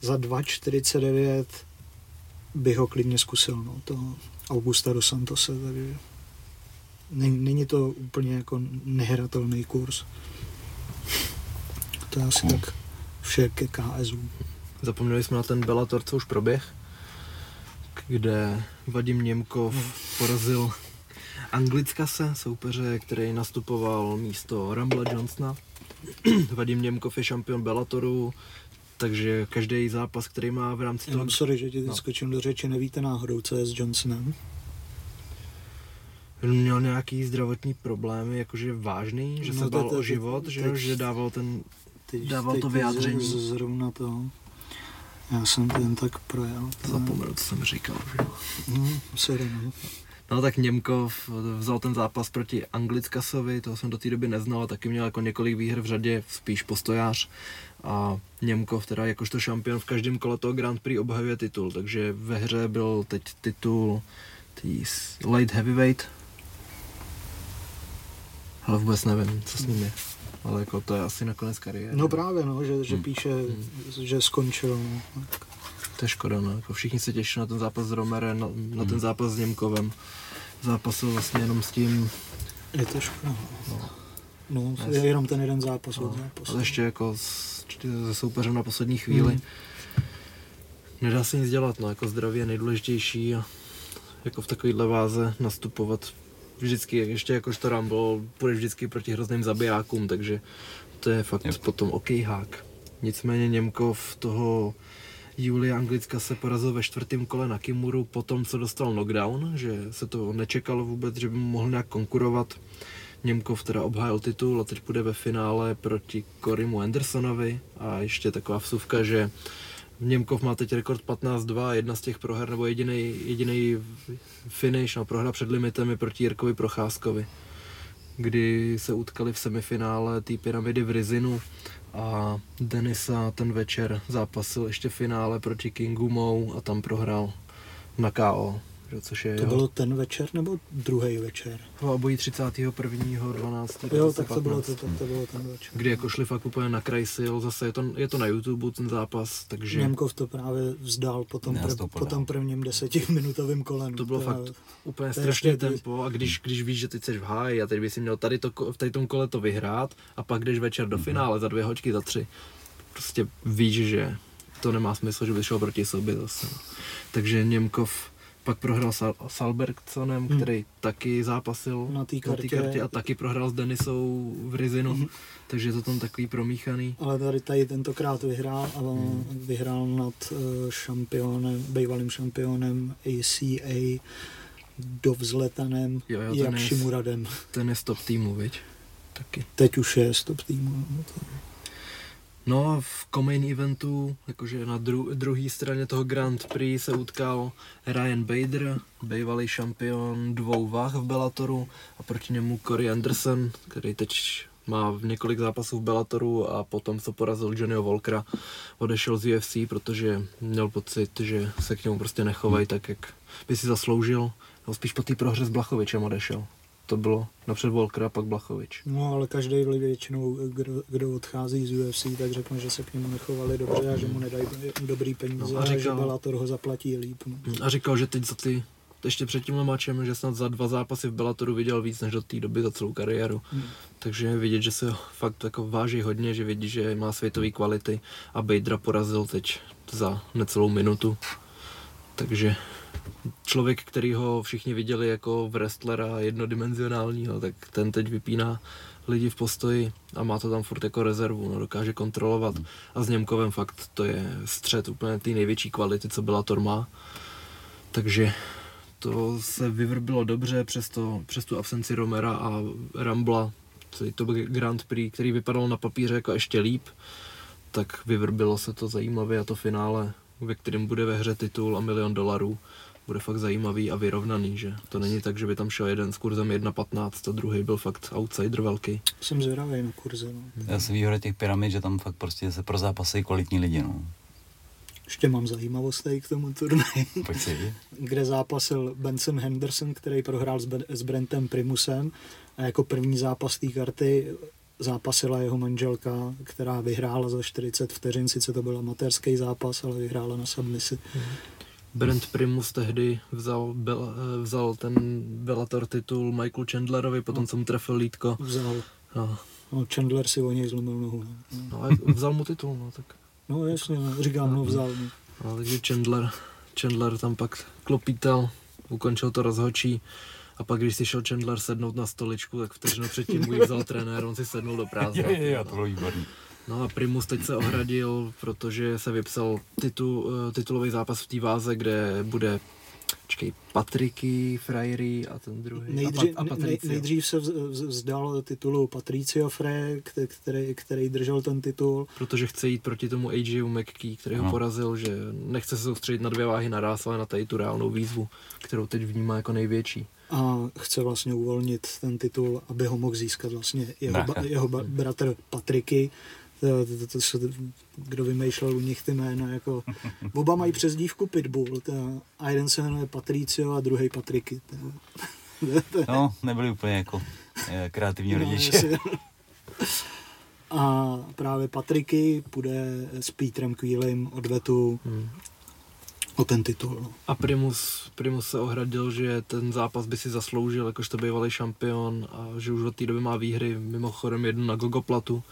[SPEAKER 2] za 2,49 bych ho klidně zkusil, no, to Augusta dos Santose, takže není to úplně jako nehratelný kurz. To je asi hmm. tak vše ke KSU.
[SPEAKER 3] Zapomněli jsme na ten Bellator, co už proběh, kde Vadim Němkov hmm. porazil Anglicka se, soupeře, který nastupoval místo Rambla Johnsona. Vadim Němkov je šampion Bellatoru, takže každý zápas, který má v rámci
[SPEAKER 2] toho... sorry, že ti no. skočím do řeči, nevíte náhodou, co je s Johnsonem?
[SPEAKER 3] Měl nějaký zdravotní problémy, jakože vážný, že no, se bál o život, teď, že, že dával ten teď, dával teď to vyjádření.
[SPEAKER 2] Zrovna to. Já jsem to jen tak projel.
[SPEAKER 3] Zapomněl, co jsem říkal, že
[SPEAKER 2] No, sorry, no.
[SPEAKER 3] No tak Němkov vzal ten zápas proti Anglickasovi, toho jsem do té doby neznal, a taky měl jako několik výher v řadě, spíš postojář. A Němkov teda jakožto šampion v každém kole toho Grand Prix obhajuje titul, takže ve hře byl teď titul tý light heavyweight. Ale vůbec nevím, co s ním je ale jako to je asi nakonec kariéra.
[SPEAKER 2] No právě, no, že, že hmm. píše, hmm. že skončil. No.
[SPEAKER 3] To je škoda, no. Jako všichni se těší na ten zápas s Romerem, na, na ten hmm. zápas s Němkovem. Zápasil vlastně jenom s tím...
[SPEAKER 2] Je to škoda. No. No, je jenom ten jeden zápas no. od zápasu.
[SPEAKER 3] Ale ještě jako se soupeřem na poslední chvíli. Hmm. Nedá se nic dělat, no, jako zdraví je nejdůležitější a jako v takovéhle váze nastupovat vždycky, ještě jakožto Rumble, půjdeš vždycky proti hrozným zabijákům, takže to je fakt yep. potom OK hák. Nicméně Němkov toho Julia Anglicka se porazil ve čtvrtém kole na Kimuru po tom, co dostal knockdown, že se to nečekalo vůbec, že by mu mohl nějak konkurovat. Němkov teda obhájil titul a teď bude ve finále proti Korimu Andersonovi a ještě taková vsuvka, že Němkov má teď rekord 15-2 jedna z těch proher, nebo jediný, jediný finish, no, prohra před limitem je proti Jirkovi Procházkovi, kdy se utkali v semifinále té pyramidy v Rizinu a Denisa ten večer zápasil ještě v finále proti Kingu Mou a tam prohrál na KO že, což je
[SPEAKER 2] To jeho... bylo ten večer nebo druhý večer?
[SPEAKER 3] To obojí 31. 12.
[SPEAKER 2] Jo, tak to, bylo, to, tak to bylo ten večer.
[SPEAKER 3] Kdy jako šli fakt úplně na kraj sil, zase je to, je to na YouTube ten zápas, takže...
[SPEAKER 2] Němkov to právě vzdal po tom, prv, po tom prvním desetiminutovém kolenu.
[SPEAKER 3] To bylo to fakt úplně strašné tempo a když, když víš, že ty jsi v háji a teď bys měl tady to, v tady tom kole to vyhrát a pak jdeš večer do mm-hmm. finále za dvě hoďky, za tři, prostě víš, že to nemá smysl, že by šel proti sobě zase. Takže Němkov pak prohrál s Salbergsonem, hmm. který taky zápasil
[SPEAKER 2] na té kartě. kartě
[SPEAKER 3] a taky prohrál s Denisou v Rizinu, hmm. takže je to tam takový promíchaný.
[SPEAKER 2] Ale tady, tady tentokrát vyhrál, ale hmm. vyhrál nad uh, šampionem, bývalým šampionem ACA dovzletanem
[SPEAKER 3] Jo, jo,
[SPEAKER 2] Jakšimuradem.
[SPEAKER 3] Ten je stop týmu, viď? Taky.
[SPEAKER 2] Teď už je stop týmu. no to-
[SPEAKER 3] No v co-main eventu, jakože na dru- druhé straně toho Grand Prix se utkal Ryan Bader, bývalý šampion dvou váh v Bellatoru a proti němu Corey Anderson, který teď má v několik zápasů v Bellatoru a potom co porazil Johnnyho Walkera, odešel z UFC, protože měl pocit, že se k němu prostě nechovají tak, jak by si zasloužil. No spíš po té prohře s Blachovičem odešel. To bylo napřed Walker a pak Blachovič.
[SPEAKER 2] No ale každý většinou, kdo, kdo odchází z UFC, tak řekne, že se k němu nechovali dobře a že mu nedají dobrý peníze
[SPEAKER 3] No
[SPEAKER 2] a,
[SPEAKER 3] a
[SPEAKER 2] že
[SPEAKER 3] říkal-
[SPEAKER 2] Bellator ho zaplatí líp. No.
[SPEAKER 3] A říkal, že teď za ty, ještě před tímhle mačem, že snad za dva zápasy v Bellatoru viděl víc než do té doby za celou kariéru.
[SPEAKER 2] Hmm.
[SPEAKER 3] Takže je vidět, že se ho fakt jako váží hodně, že vidí, že má světové kvality a Badra porazil teď za necelou minutu. Takže člověk, který ho všichni viděli jako wrestlera jednodimenzionálního, tak ten teď vypíná lidi v postoji a má to tam furt jako rezervu, no, dokáže kontrolovat. A s Němkovem fakt to je střed úplně té největší kvality, co Bellator má. Takže to se vyvrbilo dobře přes, to, přes tu absenci Romera a Rambla, celý to Grand Prix, který vypadal na papíře jako ještě líp, tak vyvrbilo se to zajímavě a to finále, ve kterém bude ve hře titul a milion dolarů, bude fakt zajímavý a vyrovnaný, že to není tak, že by tam šel jeden s kurzem 1.15 a druhý byl fakt outsider velký.
[SPEAKER 2] Jsem zvědavý na kurze. No.
[SPEAKER 1] Já jsem výhoda těch pyramid, že tam fakt prostě se pro zápasy kvalitní lidi, no.
[SPEAKER 2] Ještě mám zajímavostej k tomu turnaji,
[SPEAKER 1] Pojď si.
[SPEAKER 2] kde zápasil Benson Henderson, který prohrál s, Ben- s Brentem Primusem a jako první zápas té karty zápasila jeho manželka, která vyhrála za 40 vteřin, sice to byl amatérský zápas, ale vyhrála na submisi.
[SPEAKER 3] Brent Primus tehdy vzal, Bel, eh, vzal ten Bellator titul Michaelu Chandlerovi, potom co mu trefil lítko.
[SPEAKER 2] Vzal.
[SPEAKER 3] No,
[SPEAKER 2] No, Chandler si o něj zlomil nohu. No,
[SPEAKER 3] no a vzal mu titul, no tak.
[SPEAKER 2] no jasně, no, říkám, no vzal. No.
[SPEAKER 3] No, takže Chandler, Chandler tam pak klopítal, ukončil to rozhočí a pak, když si šel Chandler sednout na stoličku, tak vteřinu předtím mu ji vzal trenér, on si sednul do prázdna.
[SPEAKER 1] Jo, jo, jo, to bylo výborný.
[SPEAKER 3] No a Primus teď se ohradil, protože se vypsal titul, eh, titulový zápas v té váze, kde bude Počkej, Patriky, Frajery a ten druhý.
[SPEAKER 2] Nejdřív,
[SPEAKER 3] a, pa, a
[SPEAKER 2] nej, nejdřív se vz- vz- vzdal titulu Patricio Frey, kte- který, který držel ten titul.
[SPEAKER 3] Protože chce jít proti tomu AJ McKee, který ho
[SPEAKER 1] No.
[SPEAKER 3] porazil, že nechce se soustředit na dvě váhy naraz, ale na tady tu reálnou výzvu, kterou teď vnímá jako největší.
[SPEAKER 2] a chce vlastně uvolnit ten titul, aby ho mohl získat vlastně jeho, ba, jeho ba, bratr Patriky. To, to, to, to, se- kdo vymýšlel u nich ty jména, jako oba mají přezdívku Pitbull, to, a jeden se jmenuje Patricio a druhý Patriky. To, to,
[SPEAKER 1] No, nebyli úplně jako eh, kreativní
[SPEAKER 2] No,
[SPEAKER 1] rodiče.
[SPEAKER 2] jasně. A právě Patriky půjde s Petrem Quillem odvetu
[SPEAKER 3] Hmm.
[SPEAKER 2] O ten titul. No.
[SPEAKER 3] A Primus, Primus se ohradil, že ten zápas by si zasloužil, jakožto bývalý šampion a že už od té doby má výhry, mimochodem jednu na Gogoplatu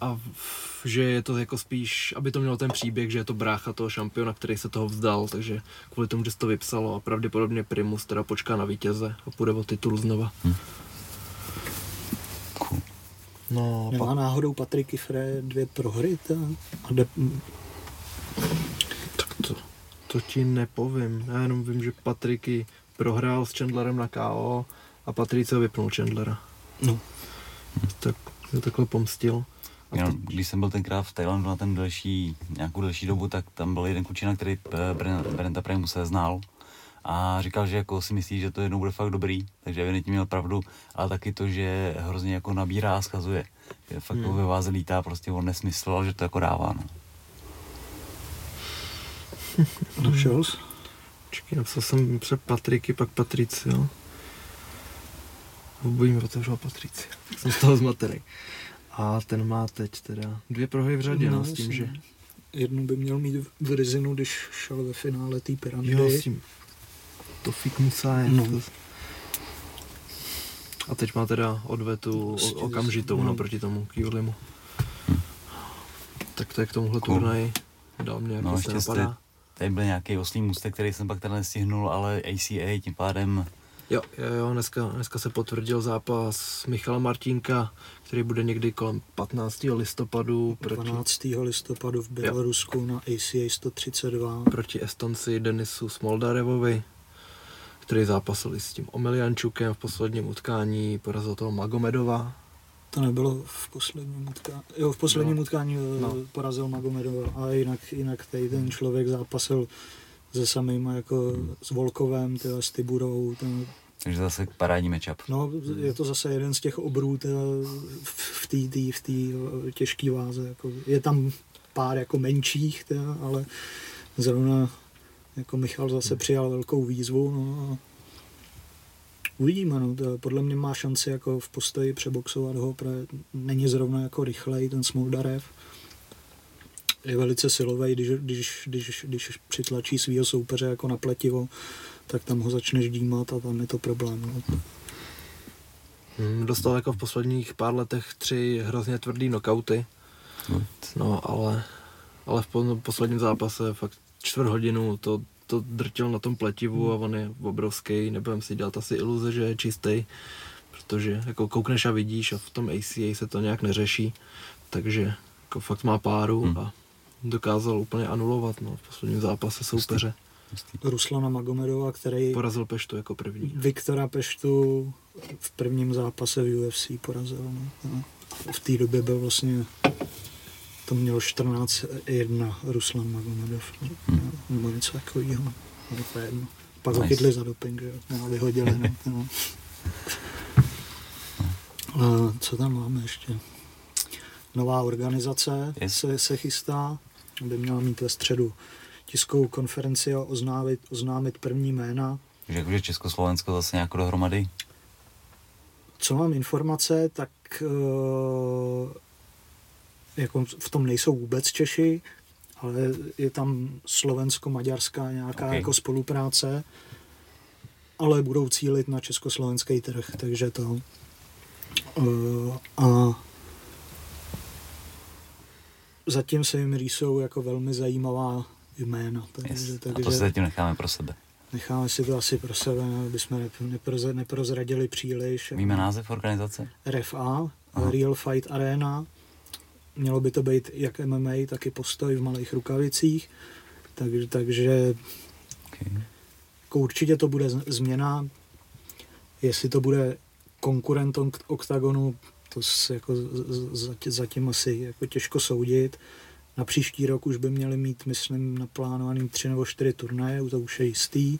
[SPEAKER 3] a v- že je to jako spíš, aby to mělo ten příběh, že je to brácha toho šampiona, který se toho vzdal, takže kvůli tomu, že se to vypsalo a pravděpodobně Primus teda počká na vítěze a půjde o titul znova.
[SPEAKER 1] Cool.
[SPEAKER 3] No,
[SPEAKER 2] Nemá
[SPEAKER 3] pak,
[SPEAKER 2] náhodou Patriky Frey dvě prohry? Ta, a de,
[SPEAKER 3] to ti nepovím, já jenom vím, že Patriky prohrál s Chandlerem na KO a Patricio vypnul Chandlera.
[SPEAKER 2] no,
[SPEAKER 3] Tak je takhle pomstil. A
[SPEAKER 1] Jenom, když jsem byl tenkrát v Thailandu na ten delší, nějakou delší dobu, tak tam byl jeden klučina, který eh, Bren- Brenta Primuse znal a říkal, že jako si myslí, že to jednou bude fakt dobrý, takže evidentně měl pravdu, ale taky to, že hrozně jako nabírá a schazuje. Že fakt
[SPEAKER 3] Hmm.
[SPEAKER 1] hmm. ve váze lítá prostě on nesmysl, ale že to jako dává. No.
[SPEAKER 2] Došel jsi?
[SPEAKER 3] Počkej, napsal jsem před Patriky, pak Patricio. Obojí mi otevřel Patricio. Tak jsem z toho zmatený. A ten má teď teda dvě prohry v řadě, no, no s tím, že...
[SPEAKER 2] Jednu by měl mít v Rizinu, když šel ve finále té pyramidy.
[SPEAKER 3] Jo, s tím... To fik Musajem.
[SPEAKER 2] No.
[SPEAKER 3] No. A teď má teda odvetu
[SPEAKER 2] Prostě,
[SPEAKER 3] o, okamžitou
[SPEAKER 2] no.
[SPEAKER 3] no. proti tomu Kivlimu. Tak to je k tomuhle
[SPEAKER 1] Cool.
[SPEAKER 3] turnaji. Dal mě,
[SPEAKER 1] No,
[SPEAKER 3] jako se napadá.
[SPEAKER 1] Tady byl nějaký oslý můstek, který jsem pak teda nestihnul, ale ACA tím pádem
[SPEAKER 3] Jo, jo, jo dneska, dneska se potvrdil zápas Michala Martinka, který bude někdy kolem 15. listopadu proti,
[SPEAKER 2] 12. listopadu v Bělorusku na ACA 132.
[SPEAKER 3] proti Estonci Denisu Smoldarevovi, který zápasil s tím Omeliančukem v posledním utkání, porazil toho Magomedova.
[SPEAKER 2] To nebylo v posledním utkání. Jo, v posledním
[SPEAKER 3] No.
[SPEAKER 2] utkání
[SPEAKER 3] No.
[SPEAKER 2] no. porazil Magomedova, ale jinak, jinak tady ten člověk zápasil se samým jako s Volkovem, tyhle, s Tiburou. Ten,
[SPEAKER 1] Takže zase parádní matchup.
[SPEAKER 2] no, je to zase jeden z těch obrů tyhle, v té tý, v tý těžké váze. Jako, je tam pár jako menších, tyhle, ale zrovna jako Michal zase přijal velkou výzvu. No, a Uvidíme, no, to, podle mě má šanci jako v postoji přeboxovat ho, protože není zrovna jako rychlej ten Smoldarev. Je velice silový, když, když, když, když přitlačí svého soupeře jako na pletivo, tak tam ho začneš dímat a tam je to problém. No.
[SPEAKER 3] Hmm, dostal jako v posledních pár letech tři hrozně tvrdý knockouty,
[SPEAKER 1] Good.
[SPEAKER 3] no ale, ale v po- posledním zápase fakt čtvrt hodinu to, to drtil na tom pletivu a on je obrovský, nebudem si dělat asi iluze, že je čistý, protože jako koukneš a vidíš a v tom ACA se to nějak neřeší, takže jako fakt má páru
[SPEAKER 1] Hmm.
[SPEAKER 3] a dokázal úplně anulovat no, v posledním zápase soupeře.
[SPEAKER 2] Ruslana Magomedova, který
[SPEAKER 3] Porazil Peštu jako první.
[SPEAKER 2] Viktora Peštu v prvním zápase v UFC porazil. No. No. V té době byl vlastně to měl 14-1 Ruslan Magomedov.
[SPEAKER 1] Hmm.
[SPEAKER 2] Nebo něco takového. No, to je jedno. Pak ho chytli za doping, že jo. No, vyhodili. No. No. A co tam máme ještě? Nová organizace
[SPEAKER 1] Yes.
[SPEAKER 2] se, se chystá, by měla mít ve středu tiskovou konferenci a oznámit, oznámit první jména.
[SPEAKER 1] Takže jakože Československo zase nějak dohromady.
[SPEAKER 2] Co mám informace, tak eh, jako v tom nejsou vůbec Češi, ale je tam slovensko-maďarská nějaká
[SPEAKER 1] Ok.
[SPEAKER 2] jako spolupráce, ale budou cílit na československý trh, takže to. eh, a zatím se jim rýsou jako velmi zajímavá jména, takže,
[SPEAKER 1] Yes. A
[SPEAKER 2] takže
[SPEAKER 1] to si zatím necháme pro sebe.
[SPEAKER 2] necháme si to asi pro sebe, aby jsme neprozradili příliš.
[SPEAKER 1] Víme název organizace?
[SPEAKER 2] RFA,
[SPEAKER 1] Aha.
[SPEAKER 2] Real Fight Arena. Mělo by to být jak MMA, tak i postoj v malých rukavicích. Takže, takže
[SPEAKER 1] Okay.
[SPEAKER 2] jako určitě to bude změna. Jestli to bude konkurentom k OKTAGONu, to se jako zatím asi jako těžko soudit. Na příští rok už by měli mít, myslím, naplánovaný tři nebo čtyři turnaje, to už je jistý.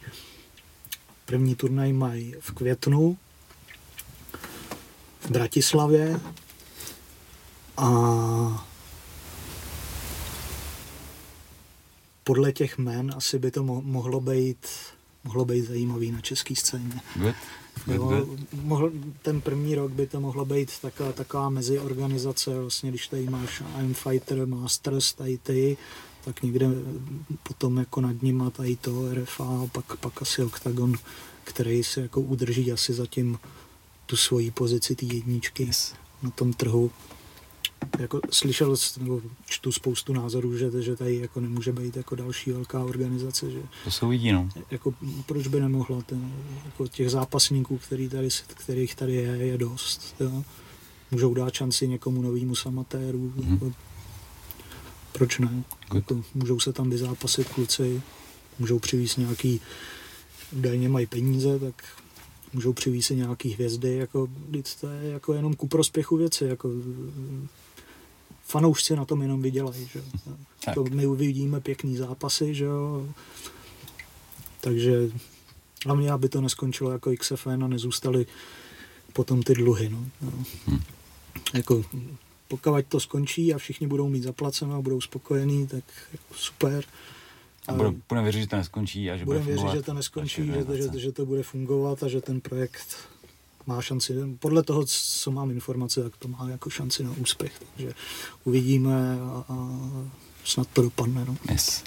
[SPEAKER 2] První turnaj mají v květnu v Bratislavě a podle těch men asi by to mo- mohlo být mohlo být zajímavý na české scéně.
[SPEAKER 1] Good. Good,
[SPEAKER 2] Jo,
[SPEAKER 1] good.
[SPEAKER 2] mohl, ten první rok by to mohlo být taková, taková meziorganizace, vlastně když tady máš I'm Fighter Masters, tady ty, tak někde potom jako nad ním tady to RFA, pak, pak asi Octagon, který se jako udrží asi zatím tu svoji pozici té jedničky
[SPEAKER 1] Yes.
[SPEAKER 2] na tom trhu. Jako slyšel, čtu spoustu názorů, že, že tady jako nemůže být jako další velká organizace, že
[SPEAKER 1] To se uvidí, no.
[SPEAKER 2] jako, proč by nemohla, ten, jako těch zápasníků, který tady, kterých tady je, je dost. Jo. Můžou dát šanci někomu novému samatéru,
[SPEAKER 1] Mhm.
[SPEAKER 2] jako, proč ne?
[SPEAKER 1] Good.
[SPEAKER 2] Jako, můžou se tam vyzápasit kluci, můžou přivízt nějaký, údajně mají peníze, tak můžou přivízt i nějaký hvězdy, jako, to je jako jenom ku prospěchu věci, jako fanoušci na tom jenom vydělají, že?
[SPEAKER 1] Tak.
[SPEAKER 2] To my uvidíme pěkný zápasy, že jo. Takže hlavně, aby to neskončilo jako XFN a nezůstaly potom ty dluhy, no. no.
[SPEAKER 1] Hm.
[SPEAKER 2] Jako, pokud to skončí a všichni budou mít zaplaceno a budou spokojení, tak jako super.
[SPEAKER 1] A budeme, budeme věřit, že to neskončí a že bude
[SPEAKER 2] věřit,
[SPEAKER 1] fungovat
[SPEAKER 2] že to neskončí, že, že, že to bude fungovat a že ten projekt má šanci, podle toho, co mám informace, tak to má jako šanci na úspěch. Takže uvidíme a, a snad to dopadne. No.
[SPEAKER 1] Yes.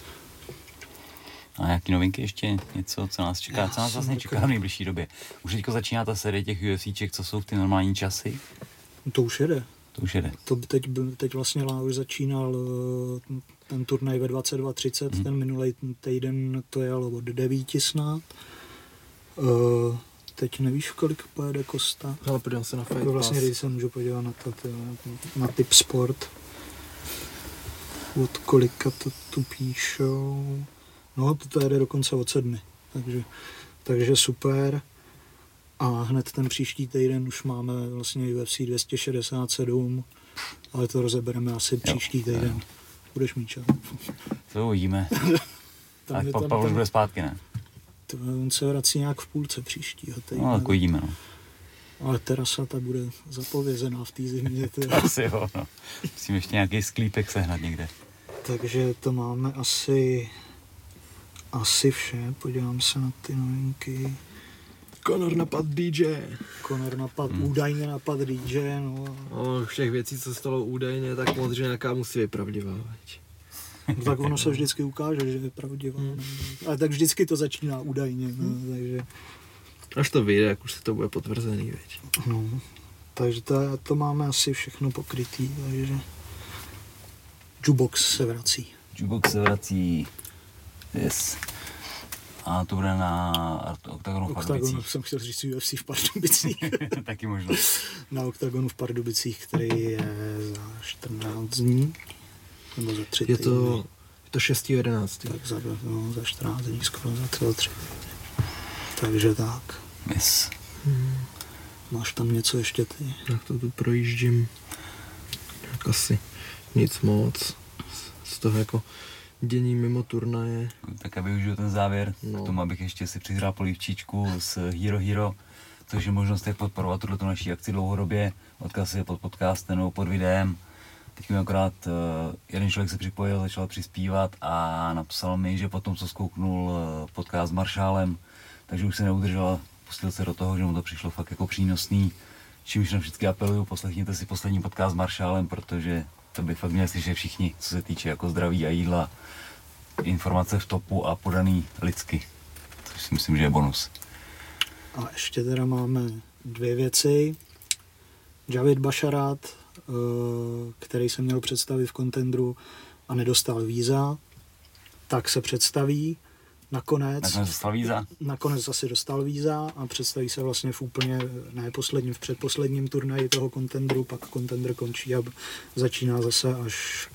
[SPEAKER 1] A nějaký novinky ještě? Něco, co nás čeká?
[SPEAKER 2] Já
[SPEAKER 1] Co nás vlastně čeká v nejbližší době? Už teďko začíná ta série těch UFCček, co jsou v ty normální časy?
[SPEAKER 2] To už jede.
[SPEAKER 1] To už jede.
[SPEAKER 2] To by teď, teď vlastně už začínal eh, ten turnaj ve 22.30,
[SPEAKER 1] Mhm.
[SPEAKER 2] ten minulý týden to jelo od 9 snad. Eh, teď nevíš, kolik pojede Kosta?
[SPEAKER 3] Ale podívám se na Fight
[SPEAKER 2] Jako vlastně,
[SPEAKER 3] Pass.
[SPEAKER 2] když se můžu podívat na to, tyjo, na typ sport. Od kolika to tu píšou. No, to, to jede dokonce od sedmi. Takže takže super. A hned ten příští týden už máme vlastně UFC 267, ale to rozebereme asi příští týden. Budeš mít čas.
[SPEAKER 1] To uvidíme.
[SPEAKER 2] Tam je
[SPEAKER 1] pa,
[SPEAKER 2] tam-
[SPEAKER 1] už
[SPEAKER 2] tam-
[SPEAKER 1] bude zpátky, ne?
[SPEAKER 2] On se vrací nějak v půlce příštího týdne.
[SPEAKER 1] No, tak uvidíme, no.
[SPEAKER 2] Ale terasa ta bude zapovězená v té zimě. to-
[SPEAKER 1] Asi jo, no. Musím ještě nějaký sklípek sehnat někde.
[SPEAKER 2] Takže to máme asi asi vše. Podívám se na ty novinky.
[SPEAKER 3] Conor napad DJ.
[SPEAKER 2] Conor napad,
[SPEAKER 1] Hmm.
[SPEAKER 2] údajně napad DJ, no a
[SPEAKER 3] No, všech věcí, co stalo údajně, tak moc, že nějaká musí být pravdivá. veď.
[SPEAKER 2] No, tak ono se vždycky ukáže, že je pravdivá.
[SPEAKER 3] Hmm.
[SPEAKER 2] Ale tak vždycky to začíná údajně. No,
[SPEAKER 1] Hmm.
[SPEAKER 2] takže,
[SPEAKER 3] Až to vyjde, jak už se to bude potvrzený, veď.
[SPEAKER 2] no. takže to, to máme asi všechno pokrytý. Takže Jukebox se vrací.
[SPEAKER 1] Jukebox se vrací. Yes. A to bude na Octagonu v Pardubicích.
[SPEAKER 2] jsem chtěl říct UFC v Pardubicích.
[SPEAKER 1] Taky možno.
[SPEAKER 2] na Oktagonu v Pardubicích, který je za 14 dní. Nebo za 3
[SPEAKER 3] Je to, je to 6.11.
[SPEAKER 2] Tak za, no, za 14 dní, skoro za 3, za 3. Takže tak.
[SPEAKER 1] Yes.
[SPEAKER 2] Máš tam něco ještě ty?
[SPEAKER 3] Jak to tu projíždím. Tak asi nic moc. Z toho jako dění mimo turnaje.
[SPEAKER 1] Tak já využiju ten závěr
[SPEAKER 3] No.
[SPEAKER 1] k tomu, abych ještě si přihrál polivčičku z Hero Hero, což je možnost, jak podporovat tuto naší akci dlouhodobě. Odkaz je pod podcastem nebo pod videem. Teď mi akorát uh, jeden člověk se připojil, začal přispívat a napsal mi, že potom, co zkouknul uh, podcast s Maršálem, takže už se neudržel pustil se do toho, že mu to přišlo fakt jako přínosný. Čímž na vždycky apeluju, poslechněte si poslední podcast s Maršálem, protože to by fakt měli slyšet všichni, co se týče jako zdraví a jídla, informace v topu a podaný lidsky, což si myslím, že je bonus.
[SPEAKER 2] A ještě teda máme dvě věci. Javid Basharat, eh, který se měl představit v kontendru a nedostal víza, tak se představí. Nakonec,
[SPEAKER 1] Nakonec dostal víza.
[SPEAKER 2] nakonec zase dostal víza a představí se vlastně v úplně, ne posledním, v předposledním turnaji toho kontendru, pak kontender končí a začíná zase až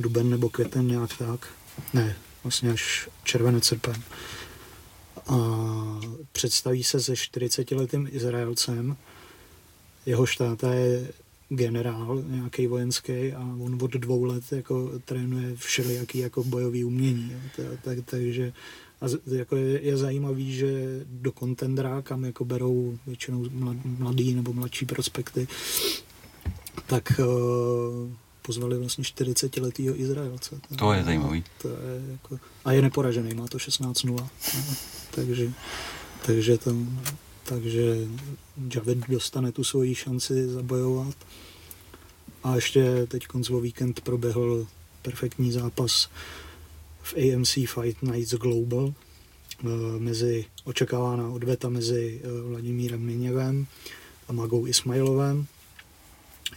[SPEAKER 2] duben nebo květen nějak tak. Ne, vlastně až červenec srpen. A představí se se 40-letým Izraelcem. Jeho štáta je generál nějaký vojenský a on od dvou let jako trénuje všelijaký jako bojový umění. Jo. Tak, takže a jako je, je, zajímavý, že do kontendra, kam jako berou většinou mlad- mladý nebo mladší prospekty, tak uh, pozvali vlastně 40-letýho Izraelce.
[SPEAKER 1] To je zajímavý.
[SPEAKER 2] To je jako, a je neporažený, má to 16-0. No, takže, takže, to, takže Javid dostane tu svoji šanci zabojovat. A ještě teď o víkend proběhl perfektní zápas v AMC Fight Nights Global eh, mezi očekávaná odveta mezi eh, Vladimírem Miněvem a Magou Ismailovem.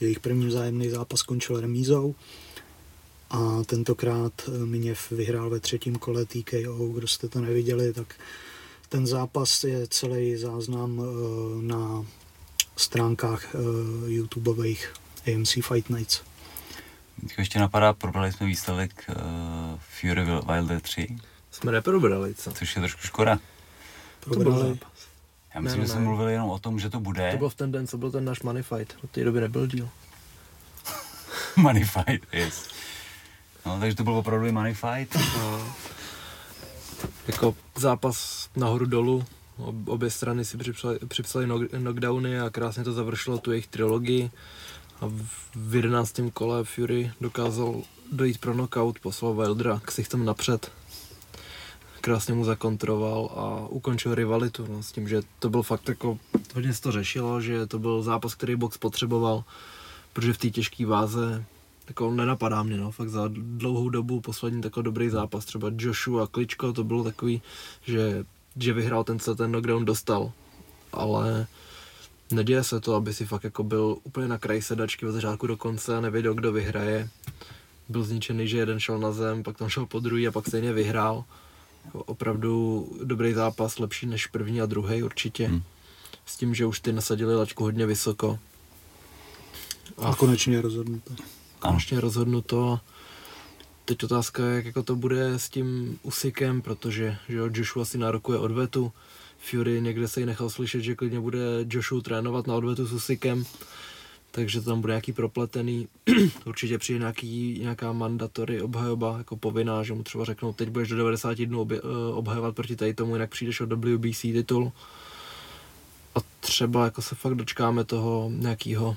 [SPEAKER 2] Jejich první vzájemný zápas skončil remízou a tentokrát eh, Miněv vyhrál ve třetím kole TKO. Kdo jste to neviděli, tak ten zápas je celý záznam eh, na stránkách eh, YouTubeových AMC Fight Nights.
[SPEAKER 1] Teď ještě napadá, probrali jsme výsledek uh, Fury Wil- Wilder 3,
[SPEAKER 3] Jsme neprobrali, co?
[SPEAKER 1] což je trošku škoda.
[SPEAKER 3] To byl
[SPEAKER 2] Probrali.
[SPEAKER 3] zápas.
[SPEAKER 1] Já myslím,
[SPEAKER 3] Ne,
[SPEAKER 1] že jsme mluvili jenom o tom, že to bude
[SPEAKER 3] To byl v ten den, co byl ten náš money fight. Od té doby nebyl díl.
[SPEAKER 1] Money Fight, yes. No, takže to byl opravdu Money Fight.
[SPEAKER 3] Jako zápas nahoru dolů. Ob- Obě strany si připsali, připsali knock- knockdowny a krásně to završilo tu jejich trilogii. A v- v 11. kole Fury dokázal dojít pro knockout, poslal Wildera ksichtem napřed. Krásně mu zakontroval a ukončil rivalitu no, s tím, že to byl fakt jako, hodně se to řešilo, že to byl zápas, který box potřeboval, protože v té těžké váze jako nenapadá mě, no, fakt za dlouhou dobu poslední takový dobrý zápas, třeba Joshua Kličko, to bylo takový, že, že vyhrál ten, co ten knockdown dostal, ale neděje se to, aby si fakt jako byl úplně na kraji sedačky od začátku do konce a nevěděl, kdo vyhraje. Byl zničený, že jeden šel na zem, pak tam šel po druhý a pak stejně vyhrál. Jako opravdu dobrý zápas, lepší než první a druhý určitě.
[SPEAKER 1] Hmm.
[SPEAKER 3] S tím, že už ty nasadili lačku hodně vysoko.
[SPEAKER 2] A konečně je rozhodnuto.
[SPEAKER 3] Konečně rozhodnuto. Teď otázka je, jak jako to bude s tím Usykem, protože že jo, Joshua si nárokuje odvetu, Fury někde se jí nechal slyšet, že klidně bude Joshua trénovat na odvetu s Usikem, takže to tam bude nějaký propletený. Určitě přijde nějaký, nějaká mandatory obhajoba, jako povinná, že mu třeba řeknou, teď budeš do 90 dnů obje, eh, obhajovat proti tady tomu, jinak přijdeš o WBC titul. A třeba jako se fakt dočkáme toho nějakého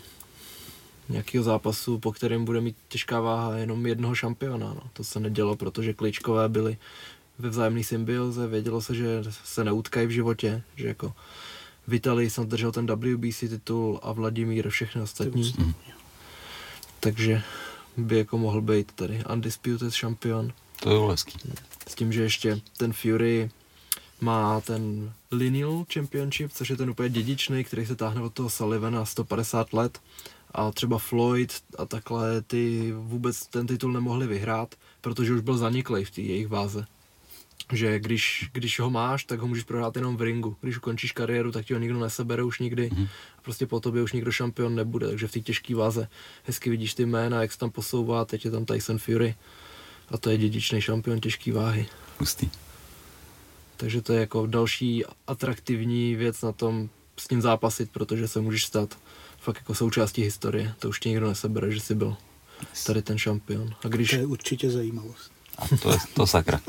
[SPEAKER 3] nějakého zápasu, po kterém bude mít těžká váha jenom jednoho šampiona. No. To se nedělo, protože kličkové byly ve vzájemné symbioze, vědělo se, že se neutkají v životě, že jako Vitali jsem držel ten WBC titul a Vladimír všechny ostatní.
[SPEAKER 2] Mm.
[SPEAKER 3] Takže by jako mohl být tady undisputed šampion.
[SPEAKER 1] To je hezký.
[SPEAKER 3] S tím, že ještě ten Fury má ten lineal championship, což je ten úplně dědičný, který se táhne od toho Sullivana 150 let a třeba Floyd a takhle ty vůbec ten titul nemohli vyhrát, protože už byl zaniklý v té jejich váze. Že když, když ho máš, tak ho můžeš prohrát jenom v ringu. Když ukončíš kariéru, tak ti ho nikdo nesebere už nikdy. A prostě po tobě už nikdo šampion nebude. Takže v té těžké váze hezky vidíš ty jména, jak se tam posouvá. Teď je tam Tyson Fury a to je dědičný šampion těžké váhy.
[SPEAKER 1] Hustý.
[SPEAKER 3] Takže to je jako další atraktivní věc na tom s ním zápasit, protože se můžeš stát fakt jako součástí historie. To už ti nikdo nesebere, že jsi byl tady ten šampion. A když,
[SPEAKER 2] To je určitě zajímavost.
[SPEAKER 1] A to je to sakra.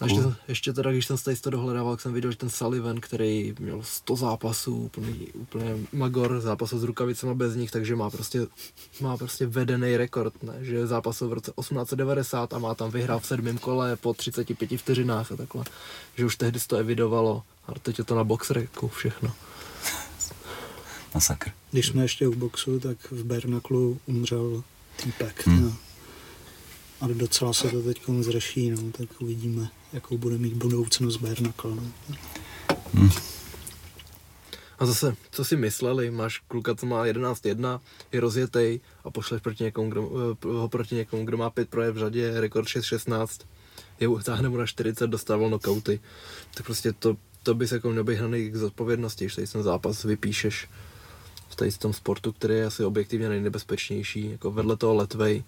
[SPEAKER 3] A ještě, ještě teda, když jsem se tady to dohledával, tak jsem viděl, že ten Sullivan, který měl 100 zápasů, úplný, úplně magor, zápasů s rukavicemi bez nich, takže má prostě, má prostě vedený rekord, ne? že zápasil v roce 1890 a má tam vyhrál v sedmém kole po 35 vteřinách a takhle. Že už tehdy se to evidovalo a teď je to na boxreku všechno.
[SPEAKER 1] Masakr.
[SPEAKER 2] Když jsme ještě u boxu, tak v Bernaklu umřel týpek.
[SPEAKER 1] Hmm.
[SPEAKER 2] No. A docela se to teď zřeší, no, tak uvidíme, jakou bude mít budoucnost Bernakl. No.
[SPEAKER 3] A zase, co si mysleli, máš kluka, co má 11-1, je rozjetej a pošleš proti někomu, kdo, eh, ho proti někomu, kdo má 5 projev v řadě, rekord 6-16, je táhne mu na 40, dostával knockouty. Tak prostě to, to bys jako měl být hraný k zodpovědnosti, když tady ten zápas vypíšeš v tady tom sportu, který je asi objektivně nejnebezpečnější, jako vedle toho letvej,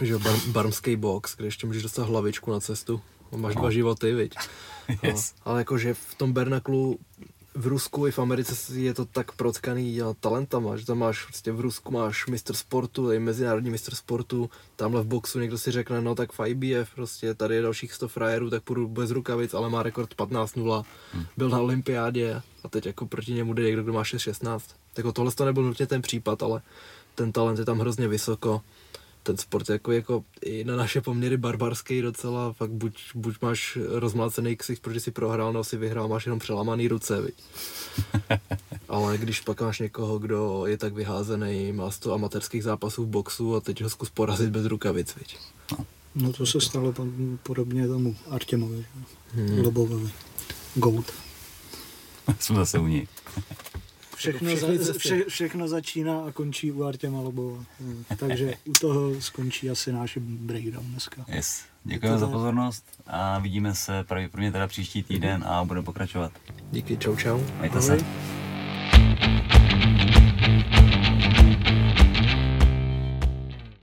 [SPEAKER 3] že bar, barmský box, kde ještě můžeš dostat hlavičku na cestu. A máš dva životy, viď?
[SPEAKER 1] Yes.
[SPEAKER 3] No, ale jakože v tom Bernaklu v Rusku i v Americe je to tak protkaný talentama, že tam máš prostě v Rusku máš mistr sportu, je mezinárodní mistr sportu, tamhle v boxu někdo si řekne, no tak v IBF prostě tady je dalších 100 frajerů, tak půjdu bez rukavic, ale má rekord 15-0, byl na olympiádě a teď jako proti němu jde někdo, kdo má 6-16. Tak tohle to nebyl nutně ten případ, ale ten talent je tam hrozně vysoko ten sport jako, jako i na naše poměry barbarský docela, fakt buď, buď máš rozmlácený ksicht, protože si prohrál, nebo si vyhrál, máš jenom přelamaný ruce, viď. Ale když pak máš někoho, kdo je tak vyházený, má 100 amatérských zápasů v boxu a teď ho zkus porazit bez rukavic, viď.
[SPEAKER 2] no to se stalo tam podobně tomu Artemovi?
[SPEAKER 3] Hmm.
[SPEAKER 2] Lobovovi. Goat.
[SPEAKER 1] Jsme zase u něj.
[SPEAKER 2] Všechno,
[SPEAKER 3] Jako
[SPEAKER 2] za,
[SPEAKER 3] všechny
[SPEAKER 2] vše, všechno začíná a končí u Artěma Lobova. Hmm. Takže u toho skončí asi náš breakdown dneska.
[SPEAKER 1] Yes. Děkujeme za pozornost a vidíme se pravděpodobně teda příští týden a budeme pokračovat.
[SPEAKER 3] Díky, čau čau.
[SPEAKER 1] Majte
[SPEAKER 2] Ahoj.
[SPEAKER 1] se.